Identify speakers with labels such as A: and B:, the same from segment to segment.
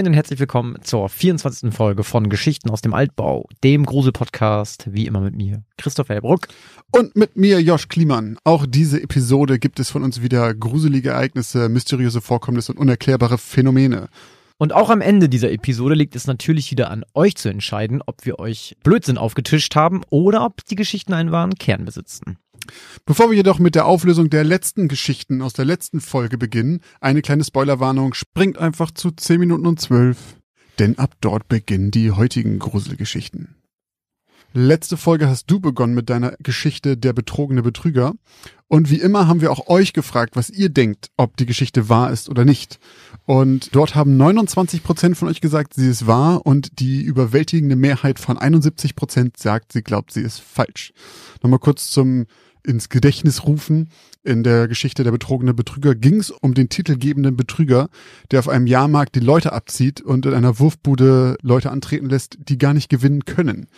A: Moin und herzlich willkommen zur 24. Folge von Geschichten aus dem Altbau, dem Grusel-Podcast, wie immer mit mir, Christoph Hellbruck.
B: Und mit mir, Josh Kliemann. Auch diese Episode gibt es von uns wieder gruselige Ereignisse, mysteriöse Vorkommnisse und unerklärbare Phänomene.
A: Und auch am Ende dieser Episode liegt es natürlich wieder an euch zu entscheiden, ob wir euch Blödsinn aufgetischt haben oder ob die Geschichten einen wahren Kern besitzen.
B: Bevor wir jedoch mit der Auflösung der letzten Geschichten aus der letzten Folge beginnen, eine kleine Spoilerwarnung, springt einfach zu 10 Minuten und 12. Denn ab dort beginnen die heutigen Gruselgeschichten. Letzte Folge hast du begonnen mit deiner Geschichte Der betrogene Betrüger. Und wie immer haben wir auch euch gefragt, was ihr denkt, ob die Geschichte wahr ist oder nicht. Und dort haben 29 Prozent von euch gesagt, sie ist wahr und die überwältigende Mehrheit von 71 Prozent sagt, sie glaubt, sie ist falsch. Nochmal kurz zum ins Gedächtnis rufen. In der Geschichte der betrogene Betrüger ging es um den titelgebenden Betrüger, der auf einem Jahrmarkt die Leute abzieht und in einer Wurfbude Leute antreten lässt, die gar nicht gewinnen können.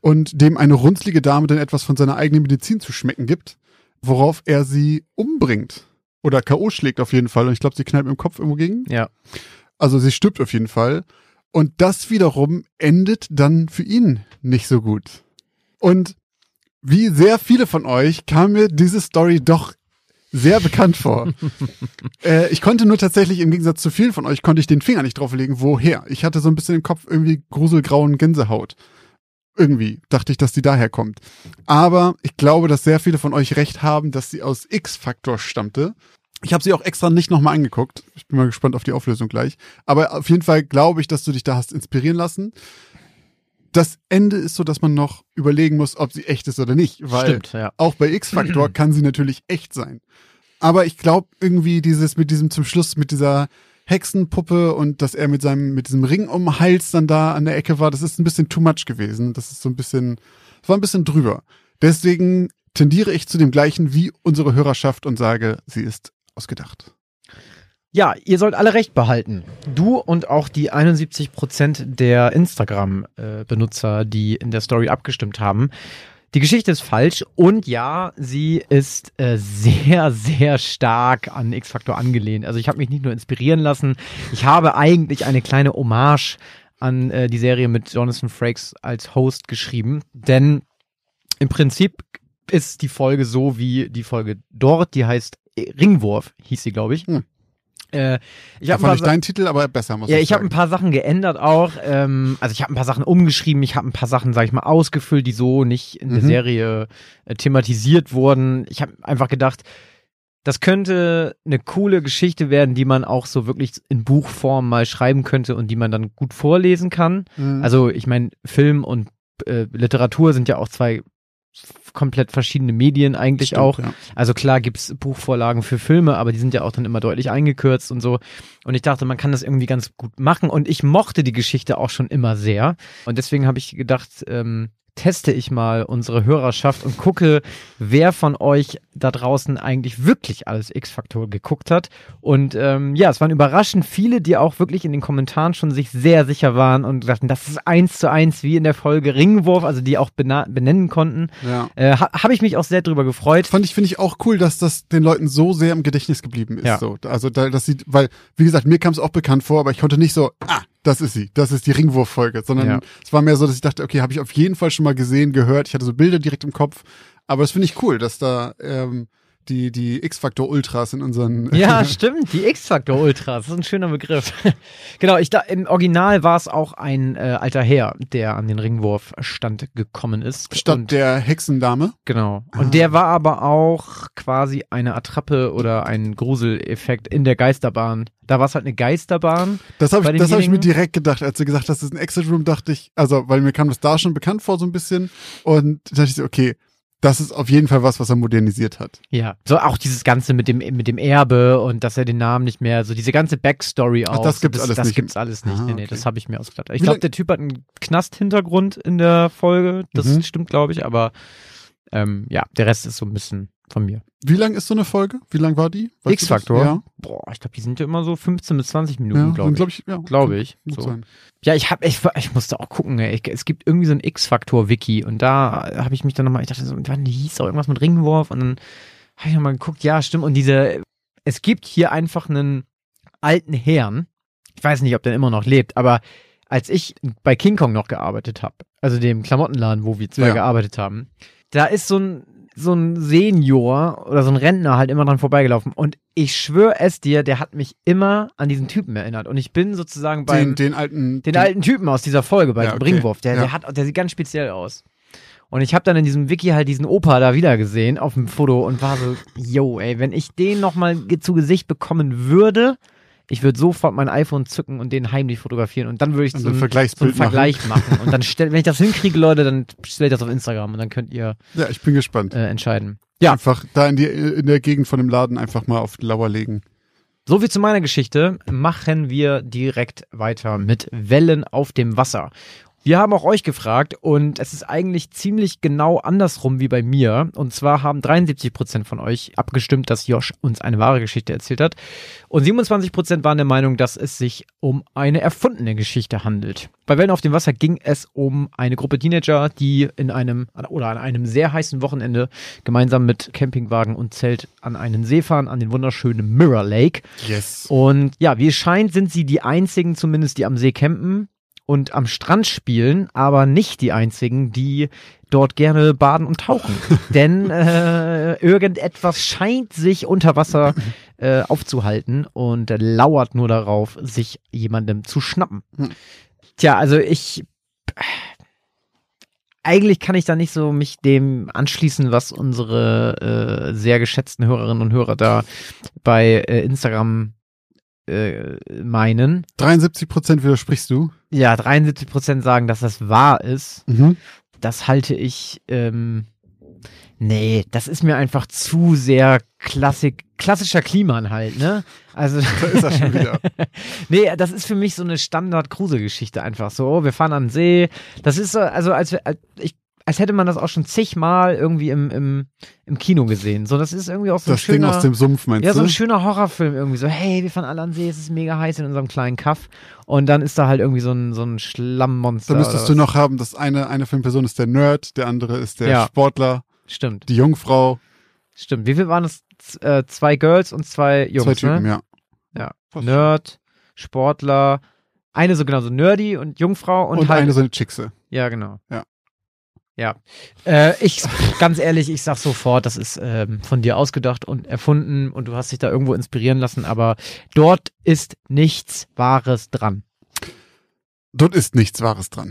B: Und dem eine runzlige Dame dann etwas von seiner eigenen Medizin zu schmecken gibt, worauf er sie umbringt. Oder K.O. schlägt auf jeden Fall. Und ich glaube, sie knallt mit dem Kopf irgendwo gegen.
A: Ja.
B: Also sie stirbt auf jeden Fall. Und das wiederum endet dann für ihn nicht so gut. Und wie sehr viele von euch kam mir diese Story doch sehr bekannt vor. äh, ich konnte nur tatsächlich im Gegensatz zu vielen von euch konnte ich den Finger nicht drauflegen, woher. Ich hatte so ein bisschen im Kopf irgendwie gruselgrauen Gänsehaut. Irgendwie dachte ich, dass die daher kommt. Aber ich glaube, dass sehr viele von euch recht haben, dass sie aus X-Factor stammte. Ich habe sie auch extra nicht nochmal angeguckt. Ich bin mal gespannt auf die Auflösung gleich. Aber auf jeden Fall glaube ich, dass du dich da hast inspirieren lassen das Ende ist so, dass man noch überlegen muss, ob sie echt ist oder nicht. Weil
A: Stimmt, ja.
B: auch bei X-Factor kann sie natürlich echt sein. Aber ich glaube irgendwie dieses mit diesem zum Schluss mit dieser Hexenpuppe und dass er mit seinem mit diesem Ring um den Hals dann da an der Ecke war, das ist ein bisschen too much gewesen. Das ist so ein bisschen, das war ein bisschen drüber. Deswegen tendiere ich zu dem gleichen wie unsere Hörerschaft und sage, sie ist ausgedacht.
A: Ja, ihr sollt alle recht behalten. Du und auch die 71 Prozent der Instagram-Benutzer, die in der Story abgestimmt haben. Die Geschichte ist falsch und ja, sie ist äh, sehr, sehr stark an X-Factor angelehnt. Also ich habe mich nicht nur inspirieren lassen, ich habe eigentlich eine kleine Hommage an äh, die Serie mit Jonathan Frakes als Host geschrieben, denn im Prinzip ist die Folge so wie die Folge dort, die heißt Ringwurf, hieß sie, glaube ich.
B: Hm.
A: Äh, ich habe
B: fand ich deinen Titel aber besser, muss
A: ja,
B: ich
A: ich habe ein paar Sachen geändert auch. Ähm, also ich habe ein paar Sachen umgeschrieben, ich habe ein paar Sachen, sag ich mal, ausgefüllt, die so nicht in der
B: Mhm.
A: Serie äh, thematisiert wurden. Ich habe einfach gedacht, das könnte eine coole Geschichte werden, die man auch so wirklich in Buchform mal schreiben könnte und die man dann gut vorlesen kann.
B: Mhm.
A: Also ich meine, Film und äh, Literatur sind ja auch zwei komplett verschiedene Medien eigentlich
B: Stimmt,
A: auch.
B: ja.
A: Also klar gibt's Buchvorlagen für Filme, aber die sind ja auch dann immer deutlich eingekürzt und so. Und ich dachte, man kann das irgendwie ganz gut machen. Und ich mochte die Geschichte auch schon immer sehr. Und deswegen habe ich gedacht, ähm, teste ich mal unsere Hörerschaft und gucke, wer von euch da draußen eigentlich wirklich alles X-Faktor geguckt hat. Und ähm, ja, es waren überraschend viele, die auch wirklich in den Kommentaren schon sich sehr sicher waren und dachten, das ist eins zu eins wie in der Folge Ringwurf, also die auch benennen konnten.
B: ja.
A: Äh, ha Habe ich mich auch sehr drüber gefreut.
B: Fand ich, finde ich auch cool, dass das den Leuten so sehr im Gedächtnis geblieben ist.
A: Ja.
B: So. Also, da, das sieht, weil, wie gesagt, mir kam es auch bekannt vor, aber ich konnte nicht so, ah, das ist sie, das ist die Ringwurf-Folge, sondern
A: Ja.
B: es war mehr so, dass ich dachte, okay, habe ich auf jeden Fall schon mal gesehen, gehört, ich hatte so Bilder direkt im Kopf, aber das finde ich cool, dass da ähm, die, die X-Factor-Ultras in unseren
A: Ja, stimmt, die X-Factor Ultras, das ist ein schöner Begriff. genau, ich da, im Original war es auch ein äh, alter Herr, der an den Ringwurfstand gekommen ist.
B: statt
A: und,
B: der Hexendame.
A: Genau.
B: Ah.
A: Und der war aber auch quasi eine Attrappe oder ein Gruseleffekt in der Geisterbahn. Da war es halt eine Geisterbahn.
B: Das habe ich, das hab ich mir direkt gedacht, als du gesagt hast, das ist ein Exit Room, dachte ich, also, weil mir kam das da schon bekannt vor so ein bisschen und da dachte ich so, okay, das ist auf jeden Fall was, was er modernisiert hat.
A: Ja. So auch dieses Ganze mit dem, mit dem Erbe und dass er den Namen nicht mehr, so diese ganze Backstory
B: Ach,
A: auch.
B: das gibt's
A: das,
B: alles
A: das
B: nicht.
A: gibt's alles nicht.
B: Ah,
A: nee, nee,
B: okay.
A: das habe ich mir ausgedacht. Ich glaube, der Typ hat einen Knast-Hintergrund in der Folge. Das
B: Mhm.
A: stimmt, glaube ich, aber ähm, ja, der Rest ist so ein bisschen von mir.
B: Wie lang ist so eine Folge? Wie lang war die?
A: X-Factor?
B: Ja,
A: Boah, ich glaube, die sind ja immer so 15 bis 20
B: ja
A: Minuten, glaube ich.
B: glaub ich. Ja,
A: Glaube ich. So. Ja, ich hab, ich, ich musste auch gucken, ey. Es gibt irgendwie so ein X-Faktor-Wiki und da habe ich mich dann nochmal, ich dachte so, wann hieß auch irgendwas mit Ringwurf und dann habe ich nochmal geguckt, ja, stimmt. Und diese, es gibt hier einfach einen alten Herrn, ich weiß nicht, ob der immer noch lebt, aber als ich bei King Kong noch gearbeitet habe, also dem Klamottenladen, wo wir zwei
B: Ja.
A: gearbeitet haben, da ist so ein so ein Senior oder so ein Rentner halt immer dran vorbeigelaufen und ich schwöre es dir, der hat mich immer an diesen Typen erinnert und ich bin sozusagen beim
B: Den, den alten.
A: den alten Typen aus dieser Folge bei
B: Ja,
A: dem
B: okay.
A: Bringwurf, der,
B: Ja.
A: der hat, der sieht ganz speziell aus. Und ich habe dann in diesem Wiki halt diesen Opa da wieder gesehen auf dem Foto und war so, yo, ey, wenn ich den nochmal zu Gesicht bekommen würde, ich würde sofort mein iPhone zücken und den heimlich fotografieren und dann würde ich
B: Und
A: so,
B: ein
A: so einen
B: Vergleichsbild machen.
A: Vergleich machen. Und dann stell, wenn ich das hinkriege, Leute, dann stelle ich das auf Instagram und dann könnt ihr
B: Ja, ich bin gespannt.
A: äh, entscheiden. Ja,
B: Einfach da in, die, in der Gegend von dem Laden einfach mal auf die Lauer legen.
A: so viel zu meiner Geschichte. Machen wir direkt weiter mit Wellen auf dem Wasser. Wir haben auch euch gefragt und es ist eigentlich ziemlich genau andersrum wie bei mir. Und zwar haben 73% von euch abgestimmt, dass Josh uns eine wahre Geschichte erzählt hat. Und 27% waren der Meinung, dass es sich um eine erfundene Geschichte handelt. Bei Wellen auf dem Wasser ging es um eine Gruppe Teenager, die in einem oder an einem sehr heißen Wochenende gemeinsam mit Campingwagen und Zelt an einen See fahren, an den wunderschönen Mirror Lake.
B: Yes.
A: Und ja, wie es scheint, sind sie die einzigen zumindest, die am See campen und am Strand spielen, aber nicht die einzigen, die dort gerne baden und tauchen. Denn äh, irgendetwas scheint sich unter Wasser äh, aufzuhalten und lauert nur darauf, sich jemandem zu schnappen.
B: Hm.
A: Tja, also ich eigentlich kann ich da nicht so mich dem anschließen, was unsere äh, sehr geschätzten Hörerinnen und Hörer da bei äh, Instagram äh, meinen.
B: 73 Prozent widersprichst du.
A: Ja, 73 Prozent sagen, dass das wahr ist.
B: Mhm.
A: Das halte ich, ähm, nee, das ist mir einfach zu sehr Klassik, klassischer Kliman halt, ne? Also,
B: Da ist er schon wieder.
A: nee, das ist für mich so eine Standard-Kruse-Geschichte einfach so. Oh, wir fahren an den See. Das ist so, also als, wir- als ich, als hätte man das auch schon zigmal irgendwie im, im, im Kino gesehen. So, das ist irgendwie auch so ein
B: Das Ding
A: schöner,
B: aus dem Sumpf, meinst
A: ja, so
B: du?
A: ein schöner Horrorfilm irgendwie so, hey, wir fahren alle an See, es ist mega heiß in unserem kleinen Kaff. Und dann ist da halt irgendwie so ein, so ein Schlammmonster.
B: Da müsstest du noch haben, dass eine, eine Filmperson ist der Nerd, der andere ist der
A: Ja.
B: Sportler,
A: Stimmt,
B: die Jungfrau,
A: stimmt. Wie viel waren es? Z- Äh, zwei Girls und zwei Jungs,
B: zwei Typen,
A: ne?
B: ja.
A: Ja. Nerd, Sportler, eine so genau so Nerdy und Jungfrau und,
B: Und,
A: halt.
B: eine so eine Chickse.
A: ja, genau.
B: Ja.
A: Ja. Äh, ich, ganz ehrlich, ich sag sofort, das ist ähm, von dir ausgedacht und erfunden und du hast dich da irgendwo inspirieren lassen, aber dort ist nichts Wahres dran.
B: Dort ist nichts Wahres dran.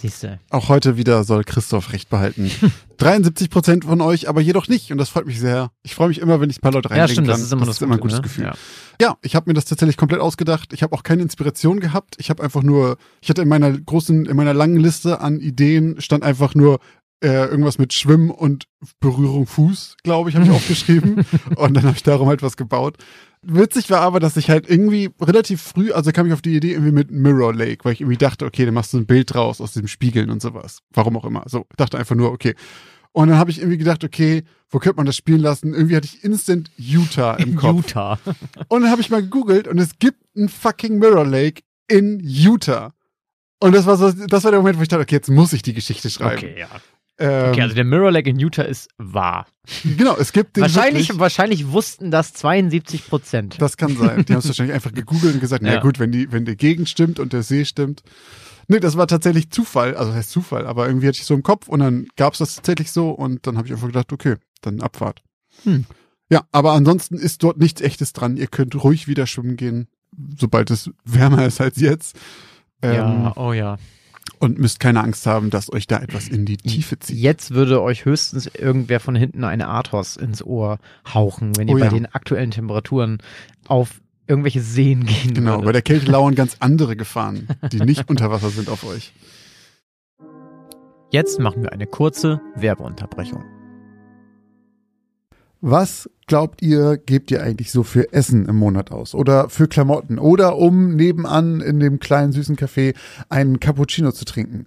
A: Siehst du.
B: Auch heute wieder soll Christoph recht behalten. 73 Prozent von euch, aber jedoch nicht. Und das freut mich sehr. Ich freue mich immer, wenn ich ein paar Leute
A: Ja,
B: reinbringen
A: stimmt,
B: kann.
A: das ist immer,
B: das
A: das
B: ist immer ein
A: Gute,
B: gutes
A: ne?
B: Gefühl.
A: Ja.
B: Ja, ich habe mir das tatsächlich komplett ausgedacht. Ich habe auch keine Inspiration gehabt. Ich habe einfach nur, ich hatte in meiner großen, in meiner langen Liste an Ideen stand einfach nur äh, irgendwas mit Schwimmen und Berührung Fuß, glaube ich, habe ich aufgeschrieben. und dann habe ich darum halt was gebaut. Witzig war aber, dass ich halt irgendwie relativ früh, also kam ich auf die Idee irgendwie mit Mirror Lake, weil ich irgendwie dachte, okay, dann machst du ein Bild draus aus dem Spiegeln und sowas. Warum auch immer. So, dachte einfach nur, okay. Und dann habe ich irgendwie gedacht, okay, wo könnte man das spielen lassen? Irgendwie hatte ich instant Utah im Kopf.
A: Utah.
B: Und dann habe ich mal gegoogelt und es gibt einen fucking Mirror Lake in Utah. Und das war so, das war der Moment, wo ich dachte, okay, jetzt muss ich die Geschichte schreiben.
A: Okay, ja.
B: Ähm,
A: Okay, also der Mirror Lake in Utah ist wahr.
B: genau, es gibt den
A: Wahrscheinlich,
B: wirklich.
A: wahrscheinlich wussten das 72 Prozent.
B: Das kann sein. Die haben es wahrscheinlich einfach gegoogelt und gesagt, na
A: Ja.
B: gut, wenn die, wenn die Gegend stimmt und der See stimmt. Nee, das war tatsächlich Zufall, also das heißt Zufall, aber irgendwie hatte ich so im Kopf und dann gab es das tatsächlich so und dann habe ich einfach gedacht, okay, dann Abfahrt.
A: Hm.
B: Ja, aber ansonsten ist dort nichts echtes dran. Ihr könnt ruhig wieder schwimmen gehen, sobald es wärmer ist als jetzt. Ähm,
A: ja, oh ja.
B: Und müsst keine Angst haben, dass euch da etwas in die Tiefe zieht.
A: Jetzt würde euch höchstens irgendwer von hinten eine Athos ins Ohr hauchen, wenn ihr
B: Oh
A: bei
B: ja.
A: den aktuellen Temperaturen auf irgendwelche Seen gehen
B: Genau, bei
A: würdet.
B: der Kälte lauern ganz andere Gefahren, die nicht unter Wasser sind auf euch.
A: Jetzt machen wir eine kurze Werbeunterbrechung.
C: Was glaubt ihr, gebt ihr eigentlich so für Essen im Monat aus? Oder für Klamotten? Oder um nebenan in dem kleinen süßen Café einen Cappuccino zu trinken?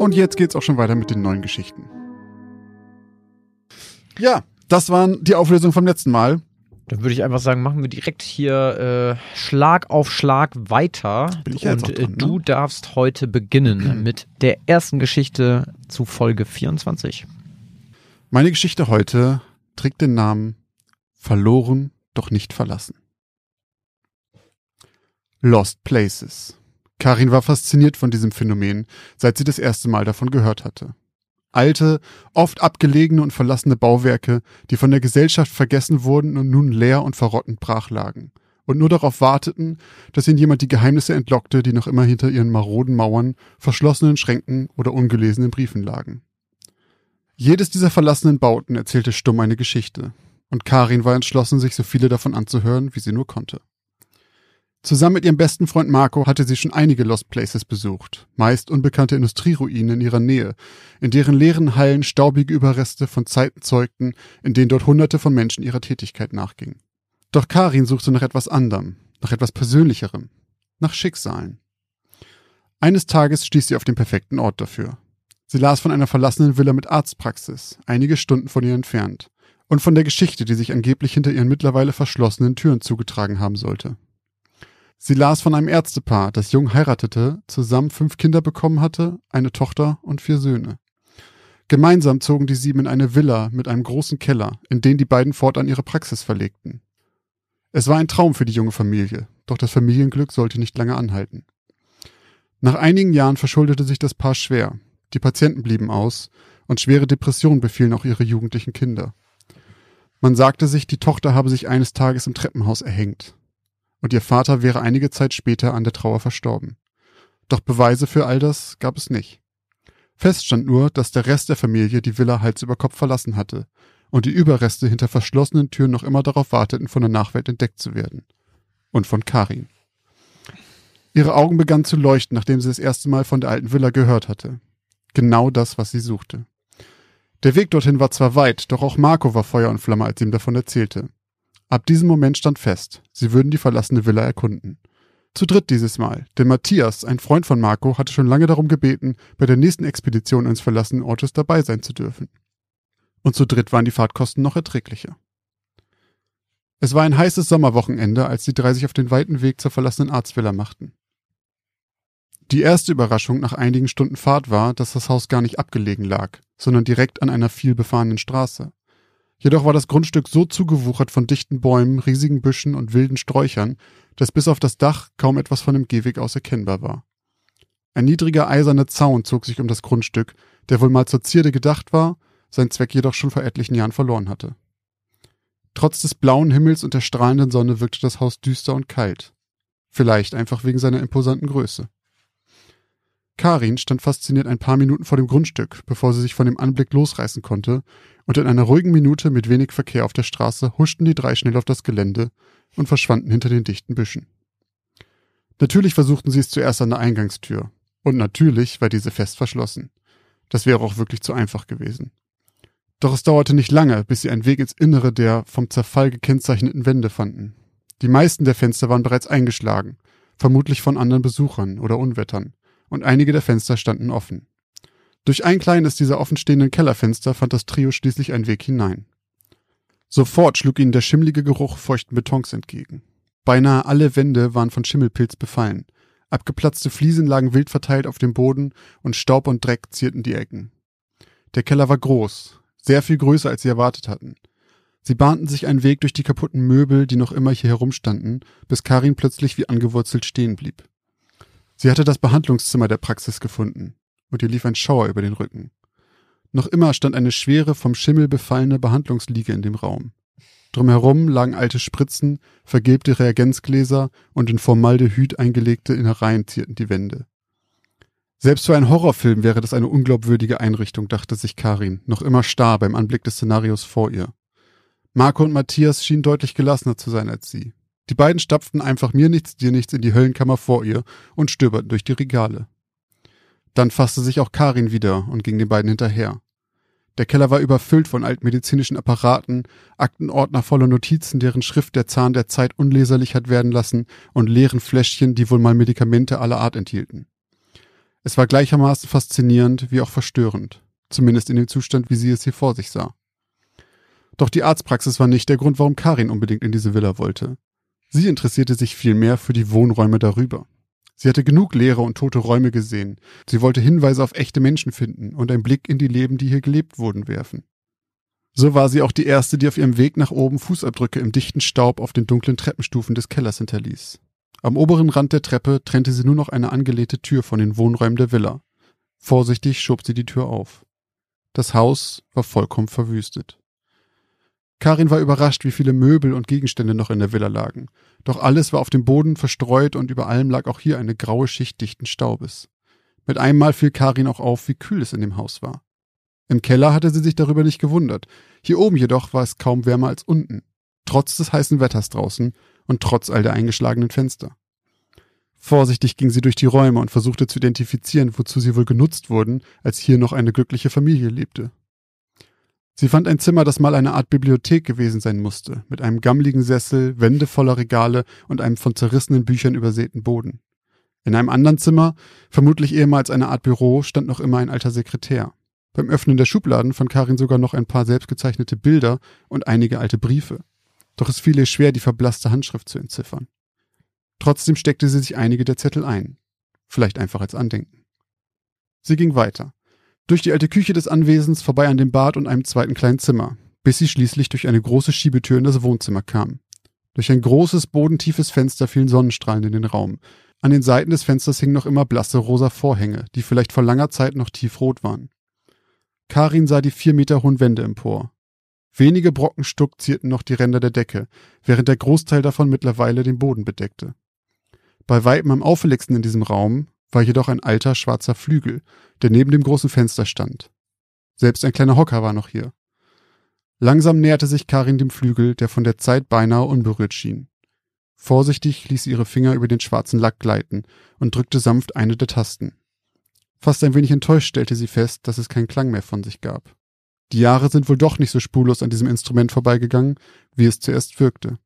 B: Und jetzt geht's auch schon weiter mit den neuen Geschichten. Ja, das waren die Auflösungen vom letzten Mal.
A: Dann würde ich einfach sagen, machen wir direkt hier äh, Schlag auf Schlag weiter.
B: Bin ich jetzt
A: Und
B: auch dran,
A: äh, du
B: ne?
A: darfst heute beginnen mit der ersten Geschichte zu Folge 24.
B: Meine Geschichte heute trägt den Namen Verloren, doch nicht verlassen. Lost Places. Karin war fasziniert von diesem Phänomen, seit sie das erste Mal davon gehört hatte. Alte, oft abgelegene und verlassene Bauwerke, die von der Gesellschaft vergessen wurden und nun leer und verrottend brach lagen und nur darauf warteten, dass ihnen jemand die Geheimnisse entlockte, die noch immer hinter ihren maroden Mauern, verschlossenen Schränken oder ungelesenen Briefen lagen. Jedes dieser verlassenen Bauten erzählte stumm eine Geschichte, und Karin war entschlossen, sich so viele davon anzuhören, wie sie nur konnte. Zusammen mit ihrem besten Freund Marco hatte sie schon einige Lost Places besucht, meist unbekannte Industrieruinen in ihrer Nähe, in deren leeren Hallen staubige Überreste von Zeiten zeugten, in denen dort Hunderte von Menschen ihrer Tätigkeit nachgingen. Doch Karin suchte nach etwas anderem, nach etwas Persönlicherem, nach Schicksalen. Eines Tages stieß sie auf den perfekten Ort dafür. Sie las von einer verlassenen Villa mit Arztpraxis, einige Stunden von ihr entfernt, und von der Geschichte, die sich angeblich hinter ihren mittlerweile verschlossenen Türen zugetragen haben sollte. Sie las von einem Ärztepaar, das jung heiratete, zusammen fünf Kinder bekommen hatte, eine Tochter und vier Söhne. Gemeinsam zogen die sieben in eine Villa mit einem großen Keller, in den die beiden fortan ihre Praxis verlegten. Es war ein Traum für die junge Familie, doch das Familienglück sollte nicht lange anhalten. Nach einigen Jahren verschuldete sich das Paar schwer, die Patienten blieben aus und schwere Depressionen befielen auch ihre jugendlichen Kinder. Man sagte sich, die Tochter habe sich eines Tages im Treppenhaus erhängt und ihr Vater wäre einige Zeit später an der Trauer verstorben. Doch Beweise für all das gab es nicht. Fest stand nur, dass der Rest der Familie die Villa Hals über Kopf verlassen hatte und die Überreste hinter verschlossenen Türen noch immer darauf warteten, von der Nachwelt entdeckt zu werden. Und von Karin. Ihre Augen begannen zu leuchten, nachdem sie das erste Mal von der alten Villa gehört hatte. Genau das, was sie suchte. Der Weg dorthin war zwar weit, doch auch Marco war Feuer und Flamme, als sie ihm davon erzählte. Ab diesem Moment stand fest, sie würden die verlassene Villa erkunden. Zu dritt dieses Mal, denn Matthias, ein Freund von Marco, hatte schon lange darum gebeten, bei der nächsten Expedition ins verlassenen Ortes dabei sein zu dürfen. Und zu dritt waren die Fahrtkosten noch erträglicher. Es war ein heißes Sommerwochenende, als die drei sich auf den weiten Weg zur verlassenen Arztvilla machten. Die erste Überraschung nach einigen Stunden Fahrt war, dass das Haus gar nicht abgelegen lag, sondern direkt an einer viel befahrenen Straße. Jedoch war das Grundstück so zugewuchert von dichten Bäumen, riesigen Büschen und wilden Sträuchern, dass bis auf das Dach kaum etwas von dem Gehweg aus erkennbar war. Ein niedriger eiserner Zaun zog sich um das Grundstück, der wohl mal zur Zierde gedacht war, seinen Zweck jedoch schon vor etlichen Jahren verloren hatte. Trotz des blauen Himmels und der strahlenden Sonne wirkte das Haus düster und kalt. Vielleicht einfach wegen seiner imposanten Größe. Karin stand fasziniert ein paar Minuten vor dem Grundstück, bevor sie sich von dem Anblick losreißen konnte, und in einer ruhigen Minute mit wenig Verkehr auf der Straße huschten die drei schnell auf das Gelände und verschwanden hinter den dichten Büschen. Natürlich versuchten sie es zuerst an der Eingangstür, und natürlich war diese fest verschlossen. Das wäre auch wirklich zu einfach gewesen. Doch es dauerte nicht lange, bis sie einen Weg ins Innere der vom Zerfall gekennzeichneten Wände fanden. Die meisten der Fenster waren bereits eingeschlagen, vermutlich von anderen Besuchern oder Unwettern, und einige der Fenster standen offen. Durch ein kleines dieser offenstehenden Kellerfenster fand das Trio schließlich einen Weg hinein. Sofort schlug ihnen der schimmlige Geruch feuchten Betons entgegen. Beinahe alle Wände waren von Schimmelpilz befallen. Abgeplatzte Fliesen lagen wild verteilt auf dem Boden und Staub und Dreck zierten die Ecken. Der Keller war groß, sehr viel größer, als sie erwartet hatten. Sie bahnten sich einen Weg durch die kaputten Möbel, die noch immer hier herumstanden, bis Karin plötzlich wie angewurzelt stehen blieb. Sie hatte das Behandlungszimmer der Praxis gefunden, und ihr lief ein Schauer über den Rücken. Noch immer stand eine schwere, vom Schimmel befallene Behandlungsliege in dem Raum. Drumherum lagen alte Spritzen, vergilbte Reagenzgläser und in Formaldehyd eingelegte Innereien zierten die Wände. Selbst für einen Horrorfilm wäre das eine unglaubwürdige Einrichtung, dachte sich Karin, noch immer starr beim Anblick des Szenarios vor ihr. Marco und Matthias schienen deutlich gelassener zu sein als sie. Die beiden stapften einfach mir nichts, dir nichts in die Höllenkammer vor ihr und stöberten durch die Regale. Dann fasste sich auch Karin wieder und ging den beiden hinterher. Der Keller war überfüllt von altmedizinischen Apparaten, Aktenordner voller Notizen, deren Schrift der Zahn der Zeit unleserlich hat werden lassen, und leeren Fläschchen, die wohl mal Medikamente aller Art enthielten. Es war gleichermaßen faszinierend wie auch verstörend, zumindest in dem Zustand, wie sie es hier vor sich sah. Doch die Arztpraxis war nicht der Grund, warum Karin unbedingt in diese Villa wollte. Sie interessierte sich vielmehr für die Wohnräume darüber. Sie hatte genug leere und tote Räume gesehen. Sie wollte Hinweise auf echte Menschen finden und einen Blick in die Leben, die hier gelebt wurden, werfen. So war sie auch die erste, die auf ihrem Weg nach oben Fußabdrücke im dichten Staub auf den dunklen Treppenstufen des Kellers hinterließ. Am oberen Rand der Treppe trennte sie nur noch eine angelegte Tür von den Wohnräumen der Villa. Vorsichtig schob sie die Tür auf. Das Haus war vollkommen verwüstet. Karin war überrascht, wie viele Möbel und Gegenstände noch in der Villa lagen. Doch alles war auf dem Boden verstreut und über allem lag auch hier eine graue Schicht dichten Staubes. Mit einem Mal fiel Karin auch auf, wie kühl es in dem Haus war. Im Keller hatte sie sich darüber nicht gewundert. Hier oben jedoch war es kaum wärmer als unten. Trotz des heißen Wetters draußen und trotz all der eingeschlagenen Fenster. Vorsichtig ging sie durch die Räume und versuchte zu identifizieren, wozu sie wohl genutzt wurden, als hier noch eine glückliche Familie lebte. Sie fand ein Zimmer, das mal eine Art Bibliothek gewesen sein musste, mit einem gammligen Sessel, Wände voller Regale und einem von zerrissenen Büchern übersäten Boden. In einem anderen Zimmer, vermutlich ehemals eine Art Büro, stand noch immer ein alter Sekretär. Beim Öffnen der Schubladen fand Karin sogar noch ein paar selbstgezeichnete Bilder und einige alte Briefe. Doch es fiel ihr schwer, die verblasste Handschrift zu entziffern. Trotzdem steckte sie sich einige der Zettel ein. Vielleicht einfach als Andenken. Sie ging weiter durch die alte Küche des Anwesens vorbei an dem Bad und einem zweiten kleinen Zimmer, bis sie schließlich durch eine große Schiebetür in das Wohnzimmer kam. Durch ein großes, bodentiefes Fenster fielen Sonnenstrahlen in den Raum. An den Seiten des Fensters hingen noch immer blasse rosa Vorhänge, die vielleicht vor langer Zeit noch tiefrot waren. Karin sah die vier Meter hohen Wände empor. Wenige Brocken Stuck zierten noch die Ränder der Decke, während der Großteil davon mittlerweile den Boden bedeckte. Bei weitem am auffälligsten in diesem Raum war jedoch ein alter schwarzer Flügel, der neben dem großen Fenster stand. Selbst ein kleiner Hocker war noch hier. Langsam näherte sich Karin dem Flügel, der von der Zeit beinahe unberührt schien. Vorsichtig ließ sie ihre Finger über den schwarzen Lack gleiten und drückte sanft eine der Tasten. Fast ein wenig enttäuscht stellte sie fest, dass es keinen Klang mehr von sich gab. Die Jahre sind wohl doch nicht so spurlos an diesem Instrument vorbeigegangen, wie es zuerst wirkte.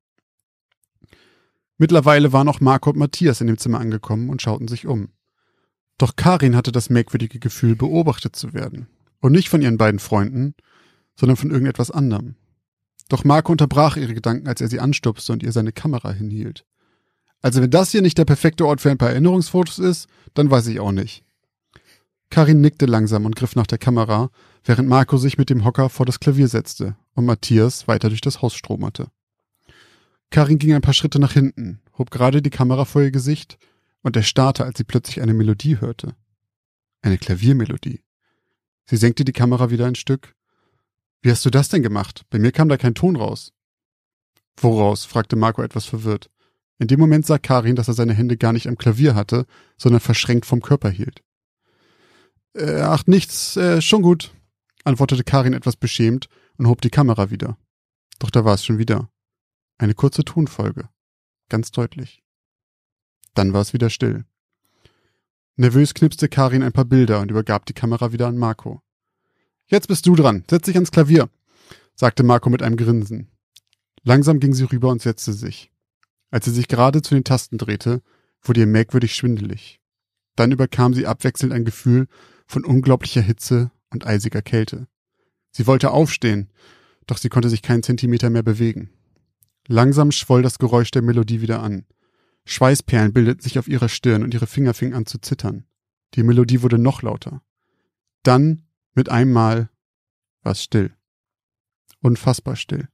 B: Mittlerweile waren auch Marco und Matthias in dem Zimmer angekommen und schauten sich um. Doch Karin hatte das merkwürdige Gefühl, beobachtet zu werden. Und nicht von ihren beiden Freunden, sondern von irgendetwas anderem. Doch Marco unterbrach ihre Gedanken, als er sie anstupste und ihr seine Kamera hinhielt. Also wenn das hier nicht der perfekte Ort für ein paar Erinnerungsfotos ist, dann weiß ich auch nicht. Karin nickte langsam und griff nach der Kamera, während Marco sich mit dem Hocker vor das Klavier setzte und Matthias weiter durch das Haus stromerte. Karin ging ein paar Schritte nach hinten, hob gerade die Kamera vor ihr Gesicht und erstarrte, als sie plötzlich eine Melodie hörte. Eine Klaviermelodie. Sie senkte die Kamera wieder ein Stück. Wie hast du das denn gemacht? Bei mir kam da kein Ton raus. Woraus? fragte Marco etwas verwirrt. In dem Moment sah Karin, dass er seine Hände gar nicht am Klavier hatte, sondern verschränkt vom Körper hielt. Äh, ach, nichts, äh, schon gut, antwortete Karin etwas beschämt und hob die Kamera wieder. Doch da war es schon wieder. Eine kurze Tonfolge. Ganz deutlich. Dann war es wieder still. Nervös knipste Karin ein paar Bilder und übergab die Kamera wieder an Marco. Jetzt bist du dran. Setz dich ans Klavier, sagte Marco mit einem Grinsen. Langsam ging sie rüber und setzte sich. Als sie sich gerade zu den Tasten drehte, wurde ihr merkwürdig schwindelig. Dann überkam sie abwechselnd ein Gefühl von unglaublicher Hitze und eisiger Kälte. Sie wollte aufstehen, doch sie konnte sich keinen Zentimeter mehr bewegen. Langsam schwoll das Geräusch der Melodie wieder an. Schweißperlen bildeten sich auf ihrer Stirn und ihre Finger fingen an zu zittern. Die Melodie wurde noch lauter. Dann, mit einem Mal, war es still. Unfassbar still.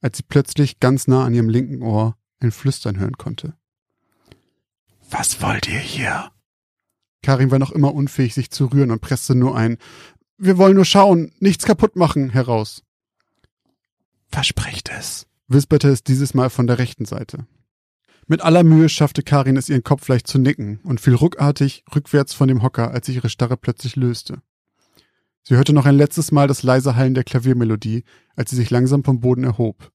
B: Als sie plötzlich ganz nah an ihrem linken Ohr ein Flüstern hören konnte. Was wollt ihr hier? Karin war noch immer unfähig, sich zu rühren und presste nur ein Wir wollen nur schauen, nichts kaputt machen heraus. Versprecht es, wisperte es dieses Mal von der rechten Seite. Mit aller Mühe schaffte Karin es, ihren Kopf leicht zu nicken und fiel ruckartig rückwärts von dem Hocker, als sich ihre Starre plötzlich löste. Sie hörte noch ein letztes Mal das leise Hallen der Klaviermelodie, als sie sich langsam vom Boden erhob.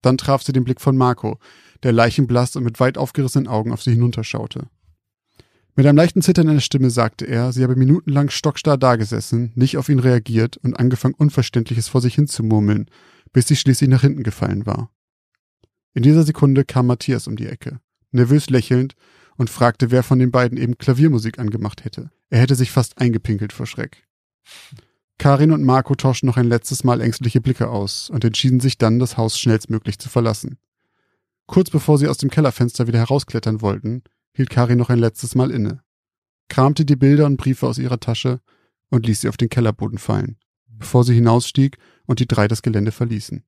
B: Dann traf sie den Blick von Marco, der leichenblass und mit weit aufgerissenen Augen auf sie hinunterschaute. Mit einem leichten Zittern in der Stimme sagte er, sie habe minutenlang stockstarr dagesessen, nicht auf ihn reagiert und angefangen Unverständliches vor sich hin zu murmeln, bis sie schließlich nach hinten gefallen war. In dieser Sekunde kam Matthias um die Ecke, nervös lächelnd, und fragte, wer von den beiden eben Klaviermusik angemacht hätte. Er hätte sich fast eingepinkelt vor Schreck. Karin und Marco tauschten noch ein letztes Mal ängstliche Blicke aus und entschieden sich dann, das Haus schnellstmöglich zu verlassen. Kurz bevor sie aus dem Kellerfenster wieder herausklettern wollten, hielt Karin noch ein letztes Mal inne, kramte die Bilder und Briefe aus ihrer Tasche und ließ sie auf den Kellerboden fallen, bevor sie hinausstieg und die drei das Gelände verließen.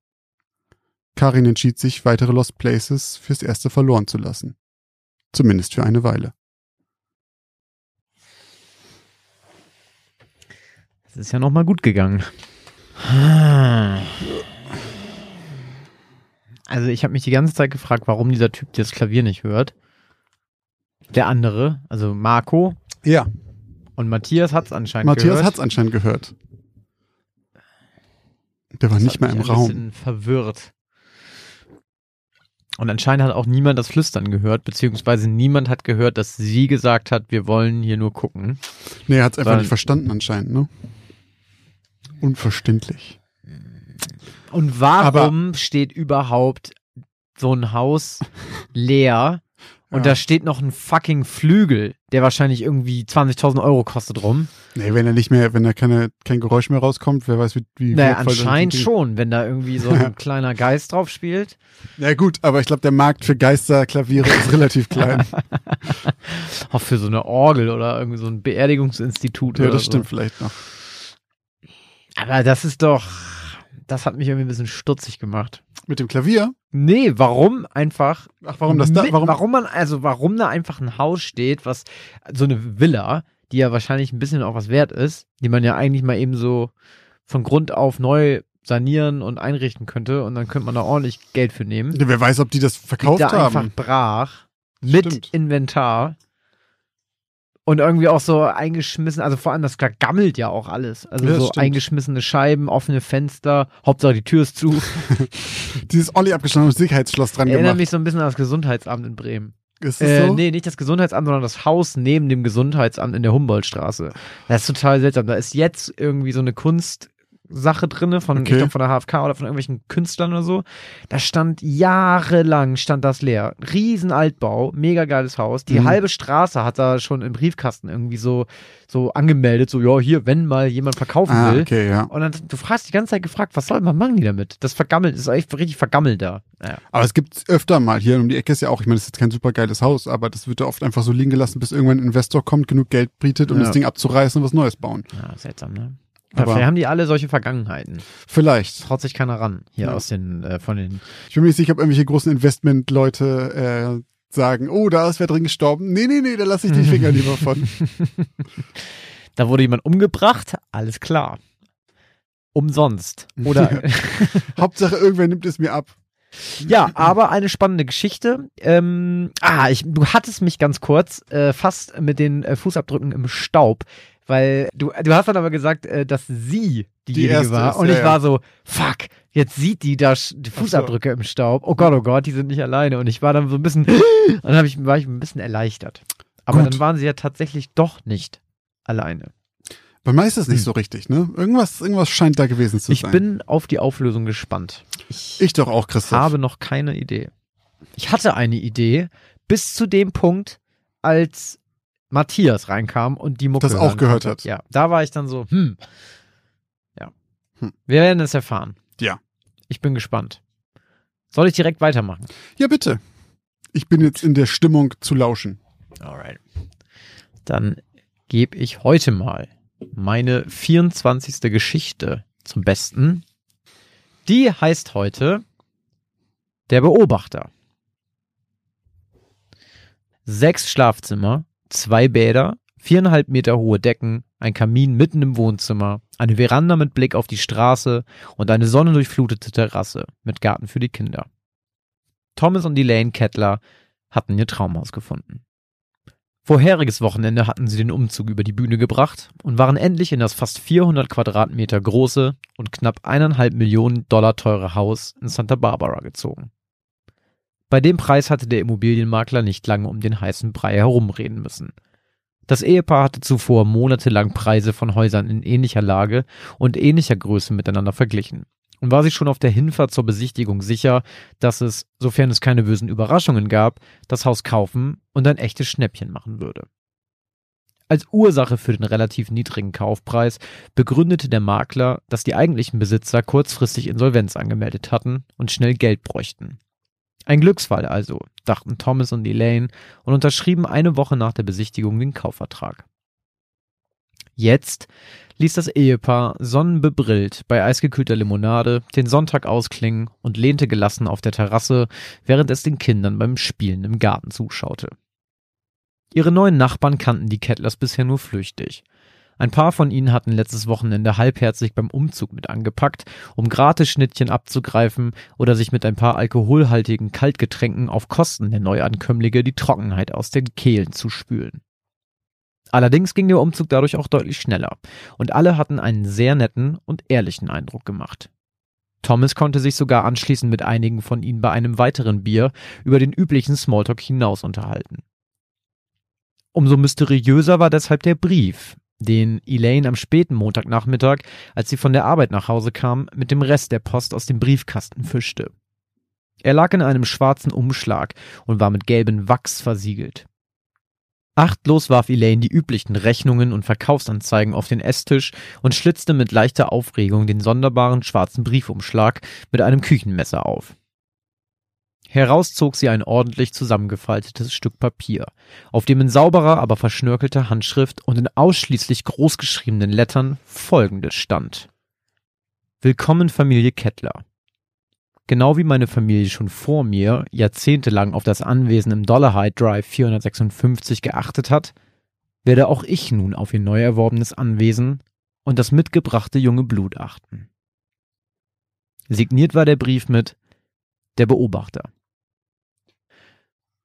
B: Karin entschied sich, weitere Lost Places fürs erste verloren zu lassen. Zumindest für eine Weile.
A: Das ist ja nochmal gut gegangen. Also ich habe mich die ganze Zeit gefragt, warum dieser Typ das Klavier nicht hört. Der andere, also Marco
B: Ja,
A: und Matthias hat es anscheinend
B: Matthias
A: gehört.
B: hat's anscheinend gehört. Der war
A: Das
B: nicht
A: hat
B: mehr im Raum.
A: bisschen verwirrt. Und anscheinend hat auch niemand das Flüstern gehört, beziehungsweise niemand hat gehört, dass sie gesagt hat, wir wollen hier nur gucken.
B: Nee, er hat's einfach
A: Weil-
B: nicht verstanden anscheinend, ne? Unverständlich.
A: Und warum steht überhaupt so ein Haus leer und
B: Ja.
A: da steht noch ein fucking Flügel, der wahrscheinlich irgendwie 20.000 Euro kostet rum?
B: Nee, wenn er nicht mehr, wenn da keine, kein Geräusch mehr rauskommt, wer weiß, wie, wie
A: Naja, anscheinend schon, wenn da irgendwie so ein kleiner Geist drauf spielt.
B: Ja gut, aber ich glaube, der Markt für Geisterklaviere ist relativ klein.
A: Auch für so eine Orgel oder irgendwie so ein Beerdigungsinstitut
B: ja, das
A: so.
B: stimmt vielleicht noch.
A: Aber das ist doch, das hat mich irgendwie ein bisschen stutzig gemacht.
B: Mit dem Klavier?
A: Nee, warum einfach?
B: Ach, warum das da, warum,
A: warum man, also warum da einfach ein Haus steht, was so eine Villa, die ja wahrscheinlich ein bisschen auch was wert ist, die man ja eigentlich mal eben so von Grund auf neu sanieren und einrichten könnte und dann könnte man da ordentlich Geld für nehmen.
B: Wer weiß, ob die das verkauft
A: Liegt da
B: haben.
A: einfach brach mit
B: Stimmt.
A: Inventar und irgendwie auch so eingeschmissen, also vor allem das gammelt ja auch alles. Also
B: Ja,
A: so
B: stimmt.
A: eingeschmissene Scheiben, offene Fenster, Hauptsache die Tür ist zu.
B: Dieses Olli abgeschlossene Sicherheitsschloss dran
A: Erinnert
B: gemacht.
A: mich so ein bisschen an das Gesundheitsamt in Bremen.
B: Ist das
A: Äh,
B: so?
A: Nee, nicht das Gesundheitsamt, sondern das Haus neben dem Gesundheitsamt in der Humboldtstraße. Das ist total seltsam. Da ist jetzt irgendwie so eine Kunstsache drinne von,
B: Okay.
A: ich glaub, von der HFK oder von irgendwelchen Künstlern oder so. Da stand jahrelang stand das leer. Riesen Altbau, mega geiles Haus. Die
B: Mhm.
A: halbe Straße hat da schon im Briefkasten irgendwie so, so angemeldet, so, ja, hier, wenn mal jemand verkaufen
B: ah,
A: will.
B: okay, ja.
A: Und dann, du fragst die ganze Zeit gefragt, was soll man machen die damit? Das vergammelt, ist echt richtig vergammelt da. Naja.
B: Aber es gibt öfter mal. Hier um die Ecke ist ja auch, ich meine, das ist jetzt kein super geiles Haus, aber das wird ja oft einfach so liegen gelassen, bis irgendwann ein Investor kommt, genug Geld bietet, um
A: Ja.
B: das Ding abzureißen und was Neues bauen.
A: Ja, seltsam, ne?
B: Aber-
A: Dafür haben die alle solche Vergangenheiten.
B: Vielleicht.
A: Traut sich keiner ran. Hier
B: Ja.
A: aus den, äh, von den.
B: Ich bin mir nicht sicher, ob irgendwelche großen Investmentleute äh, sagen, oh, da ist wer drin gestorben. Nee, nee, nee, da lasse ich die Finger lieber von.
A: Da wurde jemand umgebracht, alles klar. Umsonst. Oder
B: Hauptsache, irgendwer nimmt es mir ab.
A: ja, aber eine spannende Geschichte. Ähm, ah, ich, du hattest mich ganz kurz äh, fast mit den äh, Fußabdrücken im Staub, weil du, du hast dann aber gesagt, äh, dass sie diejenige
B: erste
A: war.
B: ist,
A: und ich
B: ja.
A: war so, fuck, jetzt sieht die da die
B: so.
A: Fußabdrücke im Staub. Oh Gott, oh Gott, die sind nicht alleine. Und ich war dann so ein bisschen, dann ich, war ich ein bisschen erleichtert. Aber
B: Gut.
A: dann waren sie ja tatsächlich doch nicht alleine.
B: Bei mir ist es nicht
A: Hm.
B: so richtig, ne? Irgendwas, irgendwas scheint da gewesen zu
A: Ich
B: sein.
A: bin auf die Auflösung gespannt. Ich,
B: ich doch auch, Christoph.
A: habe noch keine Idee. Ich hatte eine Idee bis zu dem Punkt, als Matthias reinkam und die Mucke
B: Das auch gehört hat.
A: Ja, da war ich dann so, hm. Ja.
B: Hm.
A: Wir werden es erfahren.
B: Ja.
A: Ich bin gespannt. Soll ich direkt weitermachen?
B: Ja, bitte. Ich bin jetzt in der Stimmung zu lauschen.
A: Alright. Dann gebe ich heute mal meine 24. Geschichte zum Besten. Die heißt heute Der Beobachter. Sechs Schlafzimmer, zwei Bäder, viereinhalb Meter hohe Decken, ein Kamin mitten im Wohnzimmer, eine Veranda mit Blick auf die Straße und eine sonnendurchflutete Terrasse mit Garten für die Kinder. Thomas und Elaine Kettler hatten ihr Traumhaus gefunden. Vorheriges Wochenende hatten sie den Umzug über die Bühne gebracht und waren endlich in das fast 400 Quadratmeter große und knapp eineinhalb Millionen Dollar teure Haus in Santa Barbara gezogen. Bei dem Preis hatte der Immobilienmakler nicht lange um den heißen Brei herumreden müssen. Das Ehepaar hatte zuvor monatelang Preise von Häusern in ähnlicher Lage und ähnlicher Größe miteinander verglichen und war sich schon auf der Hinfahrt zur Besichtigung sicher, dass es, sofern es keine bösen Überraschungen gab, das Haus kaufen und ein echtes Schnäppchen machen würde. Als Ursache für den relativ niedrigen Kaufpreis begründete der Makler, dass die eigentlichen Besitzer kurzfristig Insolvenz angemeldet hatten und schnell Geld bräuchten. Ein Glücksfall also, dachten Thomas und Elaine und unterschrieben eine Woche nach der Besichtigung den Kaufvertrag. Jetzt ließ das Ehepaar sonnenbebrillt bei eisgekühlter Limonade den Sonntag ausklingen und lehnte gelassen auf der Terrasse, während es den Kindern beim Spielen im Garten zuschaute. Ihre neuen Nachbarn kannten die Kettlers bisher nur flüchtig. Ein paar von ihnen hatten letztes Wochenende halbherzig beim Umzug mit angepackt, um Gratisschnittchen abzugreifen oder sich mit ein paar alkoholhaltigen Kaltgetränken auf Kosten der Neuankömmlinge die Trockenheit aus den Kehlen zu spülen. Allerdings ging der Umzug dadurch auch deutlich schneller und alle hatten einen sehr netten und ehrlichen Eindruck gemacht. Thomas konnte sich sogar anschließend mit einigen von ihnen bei einem weiteren Bier über den üblichen Smalltalk hinaus unterhalten. Umso mysteriöser war deshalb der Brief, den Elaine am späten Montagnachmittag, als sie von der Arbeit nach Hause kam, mit dem Rest der Post aus dem Briefkasten fischte. Er lag in einem schwarzen Umschlag und war mit gelbem Wachs versiegelt. Achtlos warf Elaine die üblichen Rechnungen und Verkaufsanzeigen auf den Esstisch und schlitzte mit leichter Aufregung den sonderbaren schwarzen Briefumschlag mit einem Küchenmesser auf. Heraus zog sie ein ordentlich zusammengefaltetes Stück Papier, auf dem in sauberer, aber verschnörkelter Handschrift und in ausschließlich großgeschriebenen Lettern folgendes stand. Willkommen Familie Kettler. Genau wie meine Familie schon vor mir jahrzehntelang auf das Anwesen im Dollarhide Drive 456 geachtet hat, werde auch ich nun auf ihr neu erworbenes Anwesen und das mitgebrachte junge Blut achten. Signiert war der Brief mit Der Beobachter.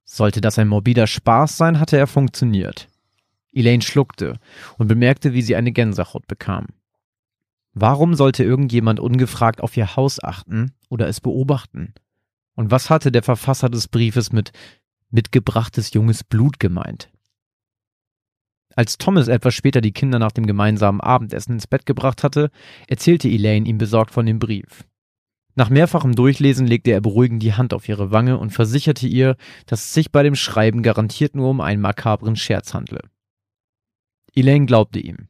A: Sollte das ein morbider Spaß sein, hatte er funktioniert. Elaine schluckte und bemerkte, wie sie eine Gänsehaut bekam. Warum sollte irgendjemand ungefragt auf ihr Haus achten oder es beobachten? Und was hatte der Verfasser des Briefes mit mitgebrachtes junges Blut gemeint? Als Thomas etwas später die Kinder nach dem gemeinsamen Abendessen ins Bett gebracht hatte, erzählte Elaine ihm besorgt von dem Brief. Nach mehrfachem Durchlesen legte er beruhigend die Hand auf ihre Wange und versicherte ihr, dass es sich bei dem Schreiben garantiert nur um einen makabren Scherz handle. Elaine glaubte ihm.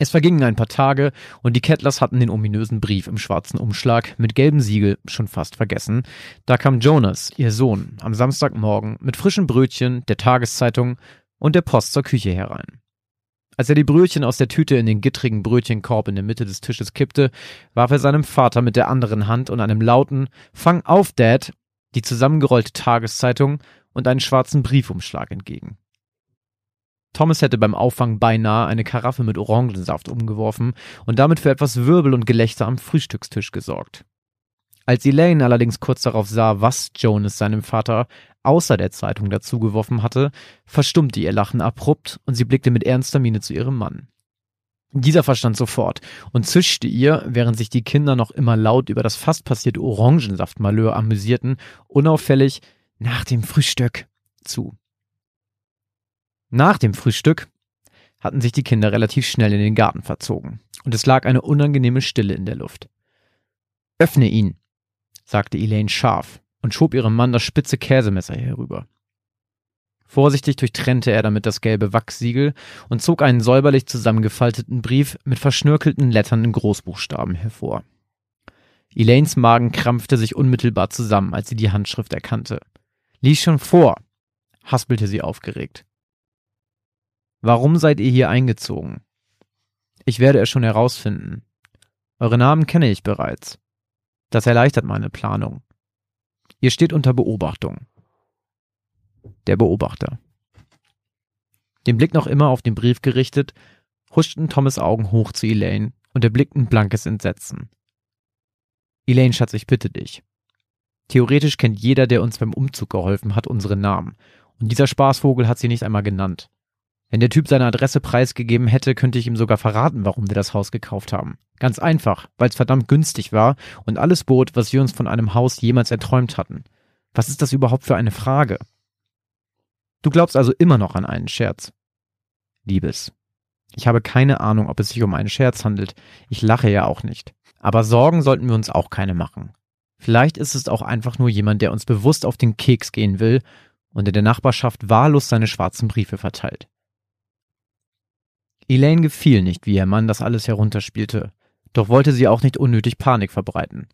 A: Es vergingen ein paar Tage und die Kettlers hatten den ominösen Brief im schwarzen Umschlag mit gelbem Siegel schon fast vergessen. Da kam Jonas, ihr Sohn, am Samstagmorgen mit frischen Brötchen, der Tageszeitung und der Post zur Küche herein. Als er die Brötchen aus der Tüte in den gittrigen Brötchenkorb in der Mitte des Tisches kippte, warf er seinem Vater mit der anderen Hand und einem lauten Fang auf, Dad, die zusammengerollte Tageszeitung und einen schwarzen Briefumschlag entgegen. Thomas hätte beim Auffangen beinahe eine Karaffe mit Orangensaft umgeworfen und damit für etwas Wirbel und Gelächter am Frühstückstisch gesorgt. Als Elaine allerdings kurz darauf sah, was Jonas seinem Vater außer der Zeitung dazugeworfen hatte, verstummte ihr Lachen abrupt und sie blickte mit ernster Miene zu ihrem Mann. Dieser verstand sofort und zischte ihr, während sich die Kinder noch immer laut über das fast passierte Orangensaftmalheur amüsierten, unauffällig nach dem Frühstück zu. Nach dem Frühstück hatten sich die Kinder relativ schnell in den Garten verzogen, und es lag eine unangenehme Stille in der Luft. Öffne ihn, sagte Elaine scharf und schob ihrem Mann das spitze Käsemesser herüber. Vorsichtig durchtrennte er damit das gelbe Wachssiegel und zog einen säuberlich zusammengefalteten Brief mit verschnörkelten Lettern in Großbuchstaben hervor. Elaines Magen krampfte sich unmittelbar zusammen, als sie die Handschrift erkannte. Lies schon vor, haspelte sie aufgeregt. Warum seid ihr hier eingezogen? Ich werde es schon herausfinden. Eure Namen kenne ich bereits. Das erleichtert meine Planung. Ihr steht unter Beobachtung. Der Beobachter. Den Blick noch immer auf den Brief gerichtet, huschten Thomas Augen hoch zu Elaine und er blickte ein blankes Entsetzen. Elaine, Schatz, ich bitte dich. Theoretisch kennt jeder, der uns beim Umzug geholfen hat, unsere Namen. Und dieser Spaßvogel hat sie nicht einmal genannt. Wenn der Typ seine Adresse preisgegeben hätte, könnte ich ihm sogar verraten, warum wir das Haus gekauft haben. Ganz einfach, weil es verdammt günstig war und alles bot, was wir uns von einem Haus jemals erträumt hatten. Was ist das überhaupt für eine Frage? Du glaubst also immer noch an einen Scherz. Liebes. Ich habe keine Ahnung, ob es sich um einen Scherz handelt. Ich lache ja auch nicht. Aber Sorgen sollten wir uns auch keine machen. Vielleicht ist es auch einfach nur jemand, der uns bewusst auf den Keks gehen will und in der Nachbarschaft wahllos seine schwarzen Briefe verteilt. Elaine gefiel nicht, wie ihr Mann das alles herunterspielte, doch wollte sie auch nicht unnötig Panik verbreiten.